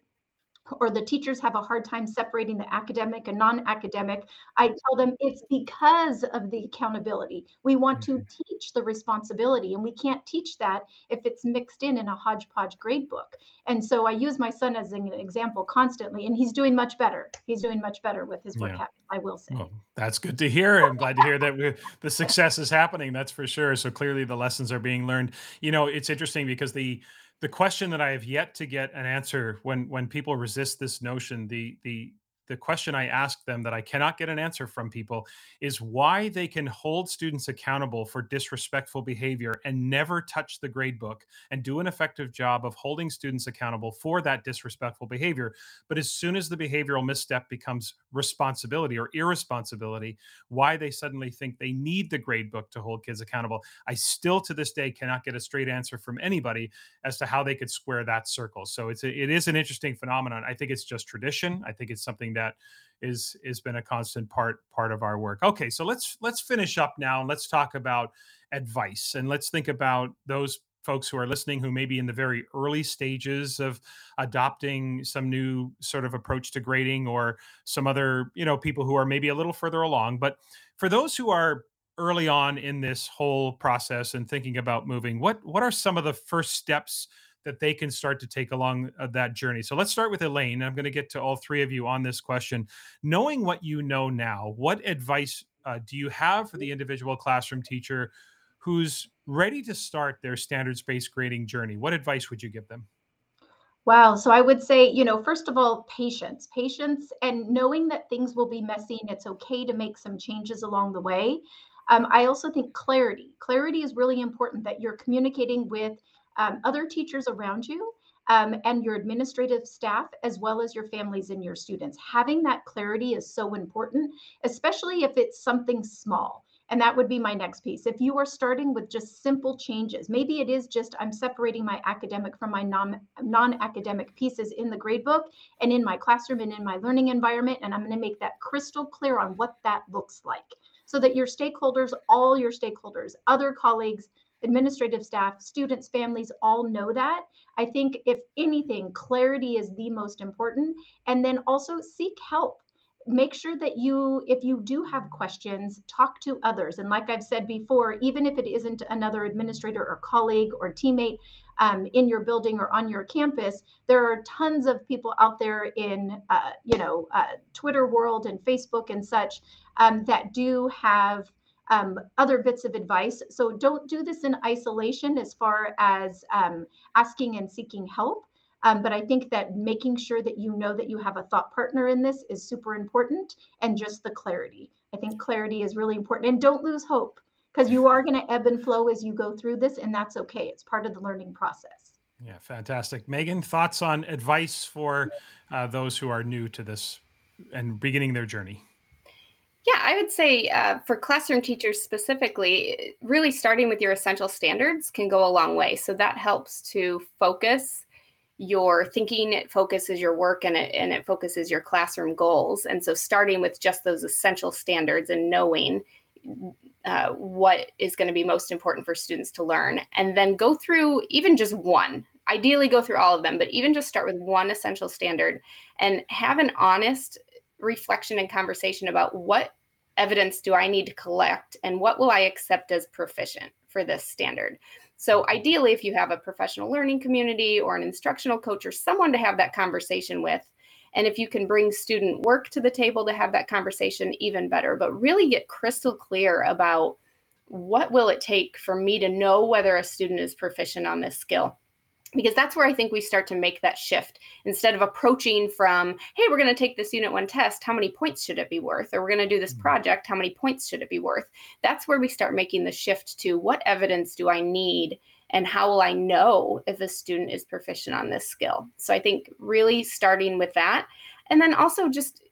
or the teachers have a hard time separating the academic and non-academic i tell them it's because of the accountability. We want to mm-hmm. teach the responsibility and we can't teach that if it's mixed in in a hodgepodge grade book and so i use my son as an example constantly and he's doing much better. He's doing much better with his work yeah. habits i will say. Well, that's good to hear i'm glad to hear that the success is happening that's for sure. So clearly the lessons are being learned. You know it's interesting because the the question that I have yet to get an answer when when people resist this notion, the the the question I ask them that I cannot get an answer from people is why they can hold students accountable for disrespectful behavior and never touch the grade book and do an effective job of holding students accountable for that disrespectful behavior. But as soon as the behavioral misstep becomes responsibility or irresponsibility, why they suddenly think they need the grade book to hold kids accountable, I still to this day cannot get a straight answer from anybody as to how they could square that circle. So it's a, it is an interesting phenomenon. I think it's just tradition. I think it's something that that is has been a constant part part of our work. Okay, so let's let's finish up now and let's talk about advice and let's think about those folks who are listening who may be in the very early stages of adopting some new sort of approach to grading or some other you know people who are maybe a little further along but for those who are early on in this whole process and thinking about moving what what are some of the first steps that they can start to take along uh, that journey. So let's start with Elaine. I'm going to get to all three of you on this question. Knowing what you know now, what advice uh, do you have for the individual classroom teacher who's ready to start their standards based grading journey? What advice would you give them? Wow. So I would say, you know, first of all, patience, patience, and knowing that things will be messy and it's okay to make some changes along the way. Um, I also think clarity. Clarity is really important that you're communicating with um, other teachers around you um, and your administrative staff, as well as your families and your students. Having that clarity is so important, especially if it's something small. And that would be my next piece. If you are starting with just simple changes, maybe it is just I'm separating my academic from my non academic pieces in the gradebook and in my classroom and in my learning environment. And I'm going to make that crystal clear on what that looks like so that your stakeholders, all your stakeholders, other colleagues, administrative staff, students, families all know that. I think, if anything, clarity is the most important. And then also seek help. Make sure that you, if you do have questions, talk to others. And like I've said before, even if it isn't another administrator or colleague or teammate um, in your building or on your campus, there are tons of people out there in, uh, you know, uh, Twitter world and Facebook and such um, that do have um, other bits of advice. So don't do this in isolation as far as um, asking and seeking help. Um, but I think that making sure that you know that you have a thought partner in this is super important and just the clarity. I think clarity is really important. And don't lose hope because you are going to ebb and flow as you go through this, and that's okay. It's part of the learning process. Yeah, fantastic. Megan, thoughts on advice for uh, those who are new to this and beginning their journey? Yeah, I would say uh, for classroom teachers specifically, really starting with your essential standards can go a long way. So that helps to focus your thinking, it focuses your work, and it and it focuses your classroom goals. And so starting with just those essential standards and knowing uh, what is going to be most important for students to learn, and then go through even just one. Ideally, go through all of them, but even just start with one essential standard and have an honest reflection and conversation about what evidence do I need to collect and what will I accept as proficient for this standard. So, ideally, if you have a professional learning community or an instructional coach or someone to have that conversation with, and if you can bring student work to the table to have that conversation, even better. But really get crystal clear about what will it take for me to know whether a student is proficient on this skill because that's where I think we start to make that shift. Instead of approaching from, hey, we're going to take this unit one test, how many points should it be worth? Or we're going to do this mm-hmm. project, how many points should it be worth? That's where we start making the shift to what evidence do I need and how will I know if a student is proficient on this skill? So I think really starting with that. And then also just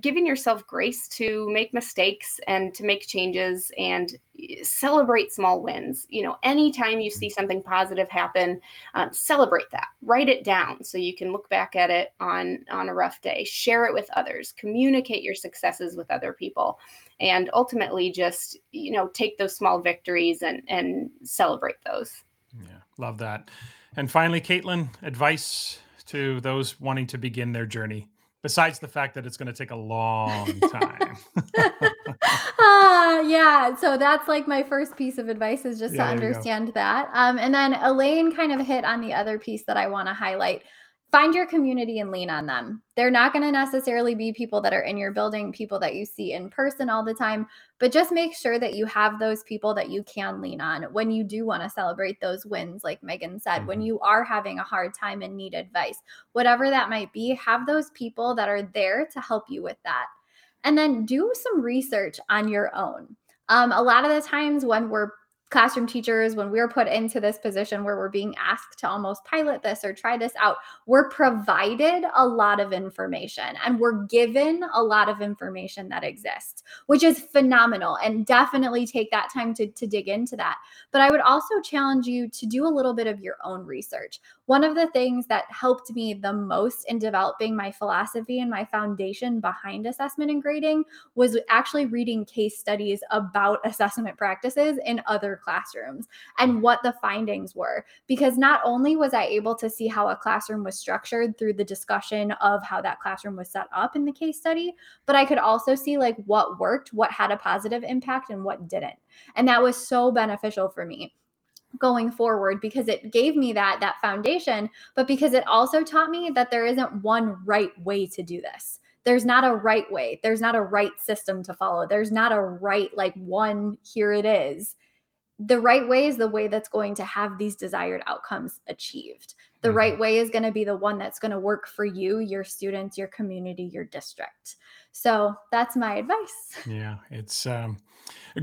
giving yourself grace to make mistakes and to make changes and celebrate small wins. You know anytime you see something positive happen um, celebrate that. Write it down so you can look back at it on on a rough day. Share it with others. Communicate your successes with other people. And ultimately just you know take those small victories and and celebrate those. Yeah love that. And finally caitlin advice to those wanting to begin their journey besides the fact that it's going to take a long time. uh, yeah. So that's like my first piece of advice is just yeah, to understand that. Um, and then Elaine kind of hit on the other piece that I want to highlight, find your community and lean on them. They're not going to necessarily be people that are in your building, people that you see in person all the time, but just make sure that you have those people that you can lean on when you do want to celebrate those wins, like Megan said, mm-hmm. when you are having a hard time and need advice, whatever that might be, have those people that are there to help you with that. And then do some research on your own. Um, a lot of the times when we're classroom teachers, when we're put into this position where we're being asked to almost pilot this or try this out, we're provided a lot of information and we're given a lot of information that exists, which is phenomenal. And definitely take that time to, to dig into that. But I would also challenge you to do a little bit of your own research. One of the things that helped me the most in developing my philosophy and my foundation behind assessment and grading was actually reading case studies about assessment practices in other classrooms and what the findings were. Because not only was I able to see how a classroom was structured through the discussion of how that classroom was set up in the case study, but I could also see like what worked, what had a positive impact, and what didn't. And that was so beneficial for me going forward because it gave me that that foundation but because it also taught me that there isn't one right way to do this there's not a right way there's not a right system to follow there's not a right like one here it is the right way is the way that's going to have these desired outcomes achieved. The mm-hmm. right way is going to be the one that's going to work for you your students your community your district. So that's my advice. Yeah it's um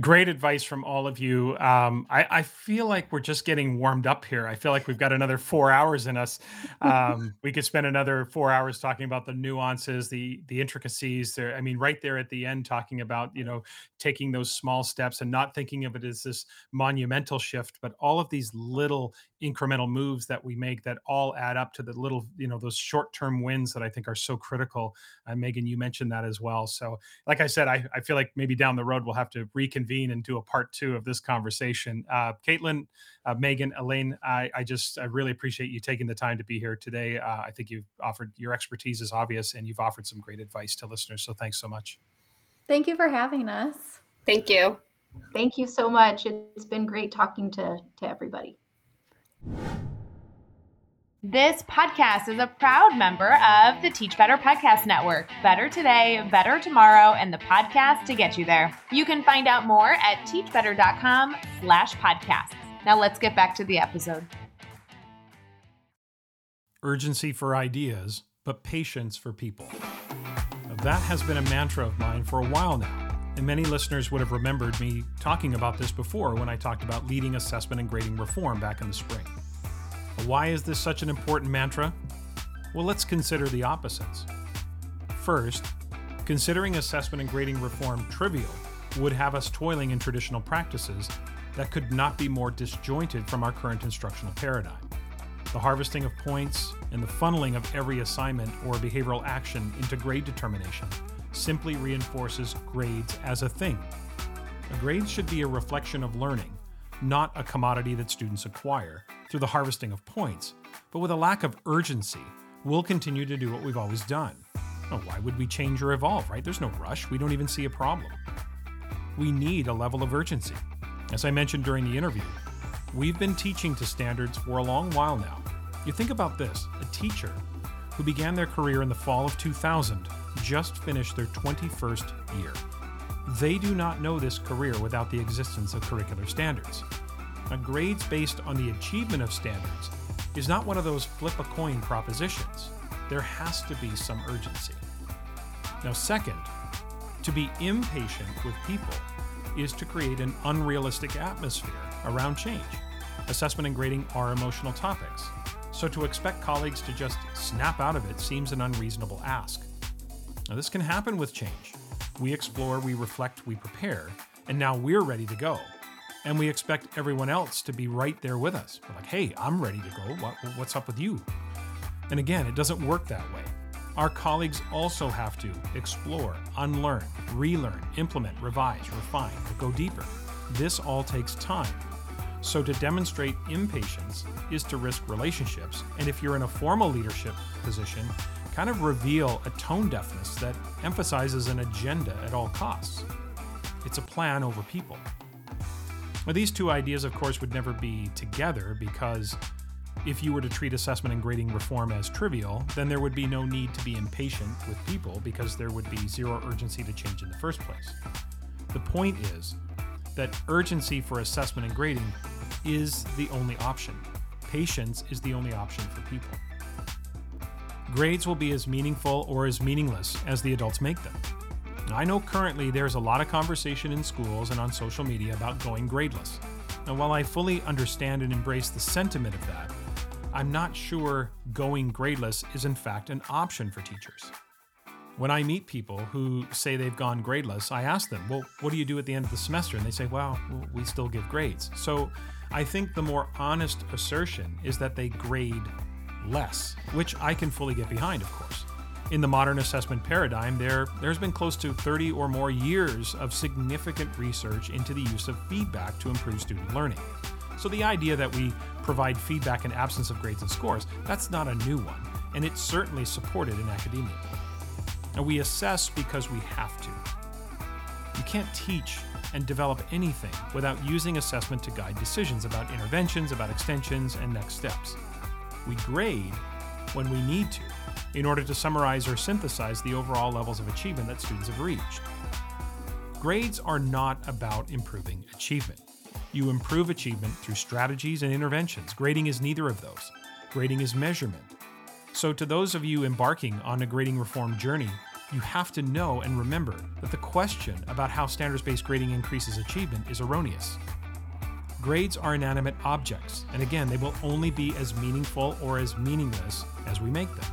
Great advice from all of you. Um, I, I, feel like we're just getting warmed up here. I feel like we've got another four hours in us. Um, we could spend another four hours talking about the nuances, the the intricacies. There, I mean, right there at the end, talking about you know taking those small steps and not thinking of it as this monumental shift, but all of these little incremental moves that we make that all add up to the little you know those short term wins that I think are so critical. Uh, Megan, you mentioned that as well. So, like I said, I, I feel like maybe down the road we'll have to reconvene reconvene and do a part two of this conversation. Uh, Caitlin, uh, Megan, Elaine, I, I, just I really appreciate you taking the time to be here today. Uh, I think you've offered your expertise is obvious, and you've offered some great advice to listeners. So thanks so much. Thank you for having us. Thank you. Thank you so much. It's been great talking to to everybody. This podcast is a proud member of the Teach Better Podcast Network. Better today, better tomorrow, and the podcast to get you there. You can find out more at teachbetter.com slash podcasts. Now let's get back to the episode. Urgency for ideas, but patience for people. That has been a mantra of mine for a while now, and many listeners would have remembered me talking about this before when I talked about leading assessment and grading reform back in the spring. Why is this such an important mantra? Well, let's consider the opposites. First, Considering assessment and grading reform trivial would have us toiling in traditional practices that could not be more disjointed from our current instructional paradigm. The harvesting of points and the funneling of every assignment or behavioral action into grade determination simply reinforces grades as a thing. A grade should be a reflection of learning, not a commodity that students acquire through the harvesting of points, but with a lack of urgency, we'll continue to do what we've always done. Oh, why would we change or evolve, right? There's no rush. We don't even see a problem. We need a level of urgency. As I mentioned during the interview, we've been teaching to standards for a long while now. You think about this a teacher who began their career in the fall of 2000 just finished their 21st year. They do not know this career without the existence of curricular standards. Now, grades based on the achievement of standards is not one of those flip a coin propositions. There has to be some urgency. Now, second, to be impatient with people is to create an unrealistic atmosphere around change. Assessment and grading are emotional topics, so to expect colleagues to just snap out of it seems an unreasonable ask. Now, this can happen with change. We explore, we reflect, we prepare, and now we're ready to go. And we expect everyone else to be right there with us. We're like, hey, I'm ready to go. What, what's up with you? And again, it doesn't work that way. Our colleagues also have to explore, unlearn, relearn, implement, revise, refine, go deeper. This all takes time. So, to demonstrate impatience is to risk relationships, and if you're in a formal leadership position, kind of reveal a tone deafness that emphasizes an agenda at all costs. It's a plan over people. Now, these two ideas, of course, would never be together because if you were to treat assessment and grading reform as trivial, then there would be no need to be impatient with people because there would be zero urgency to change in the first place. The point is that urgency for assessment and grading is the only option. Patience is the only option for people. Grades will be as meaningful or as meaningless as the adults make them. I know currently there's a lot of conversation in schools and on social media about going gradeless. And while I fully understand and embrace the sentiment of that, I'm not sure going gradeless is in fact an option for teachers. When I meet people who say they've gone gradeless, I ask them, Well, what do you do at the end of the semester? And they say, Well, we still give grades. So I think the more honest assertion is that they grade less, which I can fully get behind, of course. In the modern assessment paradigm, there, there's been close to 30 or more years of significant research into the use of feedback to improve student learning. So the idea that we provide feedback in absence of grades and scores, that's not a new one, and it's certainly supported in academia. And we assess because we have to. You can't teach and develop anything without using assessment to guide decisions about interventions, about extensions, and next steps. We grade when we need to in order to summarize or synthesize the overall levels of achievement that students have reached. Grades are not about improving achievement. You improve achievement through strategies and interventions. Grading is neither of those. Grading is measurement. So, to those of you embarking on a grading reform journey, you have to know and remember that the question about how standards based grading increases achievement is erroneous. Grades are inanimate objects, and again, they will only be as meaningful or as meaningless as we make them.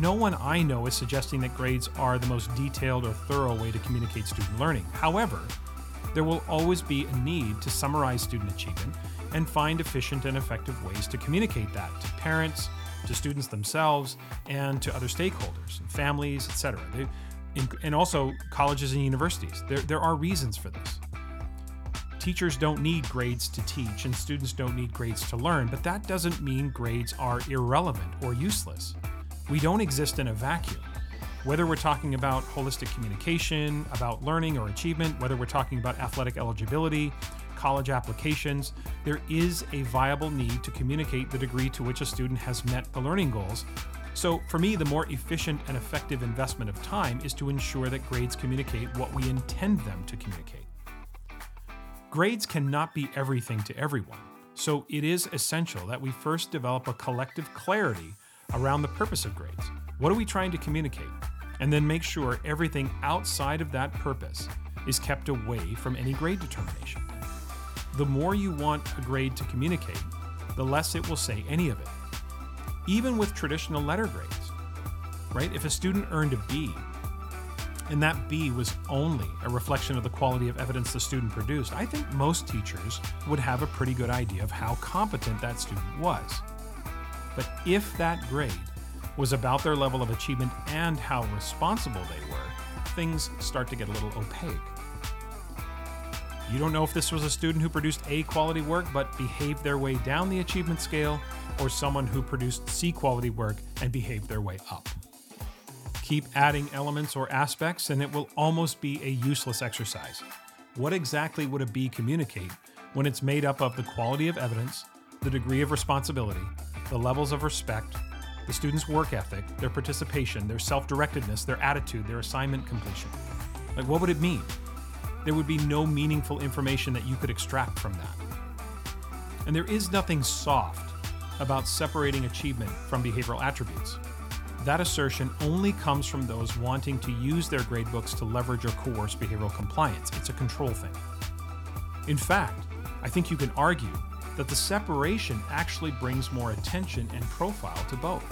No one I know is suggesting that grades are the most detailed or thorough way to communicate student learning. However, there will always be a need to summarize student achievement and find efficient and effective ways to communicate that to parents, to students themselves, and to other stakeholders, and families, etc. And also colleges and universities. There, there are reasons for this. Teachers don't need grades to teach, and students don't need grades to learn, but that doesn't mean grades are irrelevant or useless. We don't exist in a vacuum. Whether we're talking about holistic communication, about learning or achievement, whether we're talking about athletic eligibility, college applications, there is a viable need to communicate the degree to which a student has met the learning goals. So, for me, the more efficient and effective investment of time is to ensure that grades communicate what we intend them to communicate. Grades cannot be everything to everyone, so it is essential that we first develop a collective clarity around the purpose of grades. What are we trying to communicate? And then make sure everything outside of that purpose is kept away from any grade determination. The more you want a grade to communicate, the less it will say any of it. Even with traditional letter grades, right? If a student earned a B, and that B was only a reflection of the quality of evidence the student produced, I think most teachers would have a pretty good idea of how competent that student was. But if that grade was about their level of achievement and how responsible they were, things start to get a little opaque. You don't know if this was a student who produced A quality work but behaved their way down the achievement scale, or someone who produced C quality work and behaved their way up. Keep adding elements or aspects, and it will almost be a useless exercise. What exactly would a B communicate when it's made up of the quality of evidence, the degree of responsibility, the levels of respect, the student's work ethic, their participation, their self directedness, their attitude, their assignment completion? Like, what would it mean? There would be no meaningful information that you could extract from that. And there is nothing soft about separating achievement from behavioral attributes. That assertion only comes from those wanting to use their gradebooks to leverage or coerce behavioral compliance. It's a control thing. In fact, I think you can argue that the separation actually brings more attention and profile to both.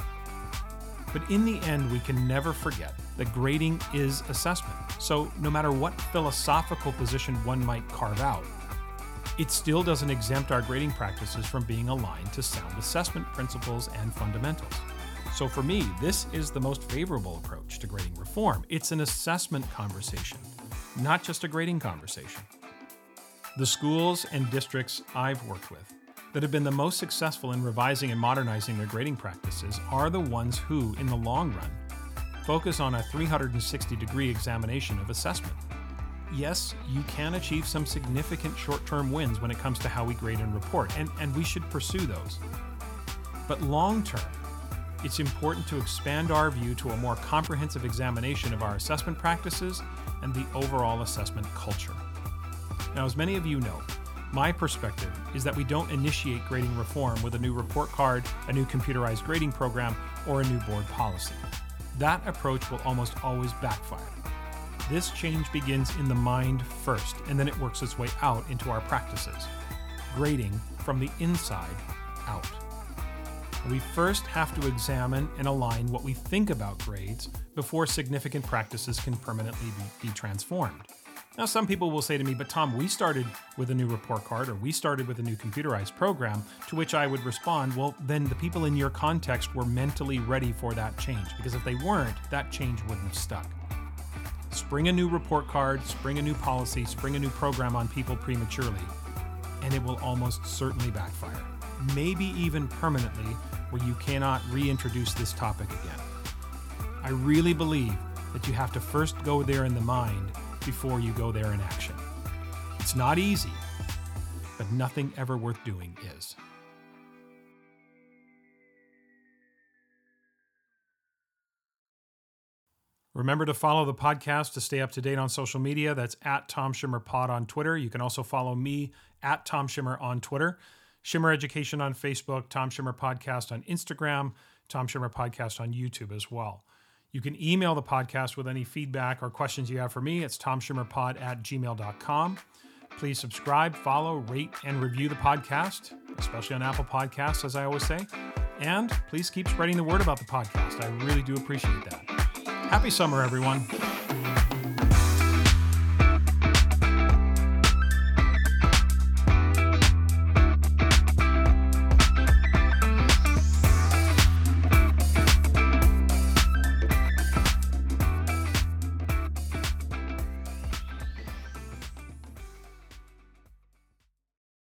But in the end, we can never forget that grading is assessment. So, no matter what philosophical position one might carve out, it still doesn't exempt our grading practices from being aligned to sound assessment principles and fundamentals. So for me, this is the most favorable approach to grading reform. It's an assessment conversation, not just a grading conversation. The schools and districts I've worked with that have been the most successful in revising and modernizing their grading practices are the ones who, in the long run, focus on a 360 degree examination of assessment. Yes, you can achieve some significant short term wins when it comes to how we grade and report, and, and we should pursue those. But long term, it's important to expand our view to a more comprehensive examination of our assessment practices and the overall assessment culture. Now, as many of you know, my perspective is that we don't initiate grading reform with a new report card, a new computerized grading program, or a new board policy. That approach will almost always backfire. This change begins in the mind first, and then it works its way out into our practices. Grading from the inside out we first have to examine and align what we think about grades before significant practices can permanently be, be, transformed. Now, some people will say to me, but Tom, we started with a new report card or we started with a new computerized program, to which I would respond, well, then the people in your context were mentally ready for that change, because if they weren't, that change wouldn't have stuck. Spring a new report card, spring a new policy, spring a new program on people prematurely, and it will almost certainly backfire, maybe even permanently where you cannot reintroduce this topic again. I really believe that you have to first go there in the mind before you go there in action. It's not easy, but nothing ever worth doing is. Remember to follow the podcast to stay up to date on social media. That's at Tom Schimmer Pod on Twitter. You can also follow me at Tom Schimmer on Twitter. Schimmer Education on Facebook, Tom Schimmer Podcast on Instagram, Tom Schimmer Podcast on YouTube as well. You can email the podcast with any feedback or questions you have for me. It's tomschimmerpod at gmail.com. Please subscribe, follow, rate, and review the podcast, especially on Apple Podcasts, as I always say. And please keep spreading the word about the podcast. I really do appreciate that. Happy summer, everyone.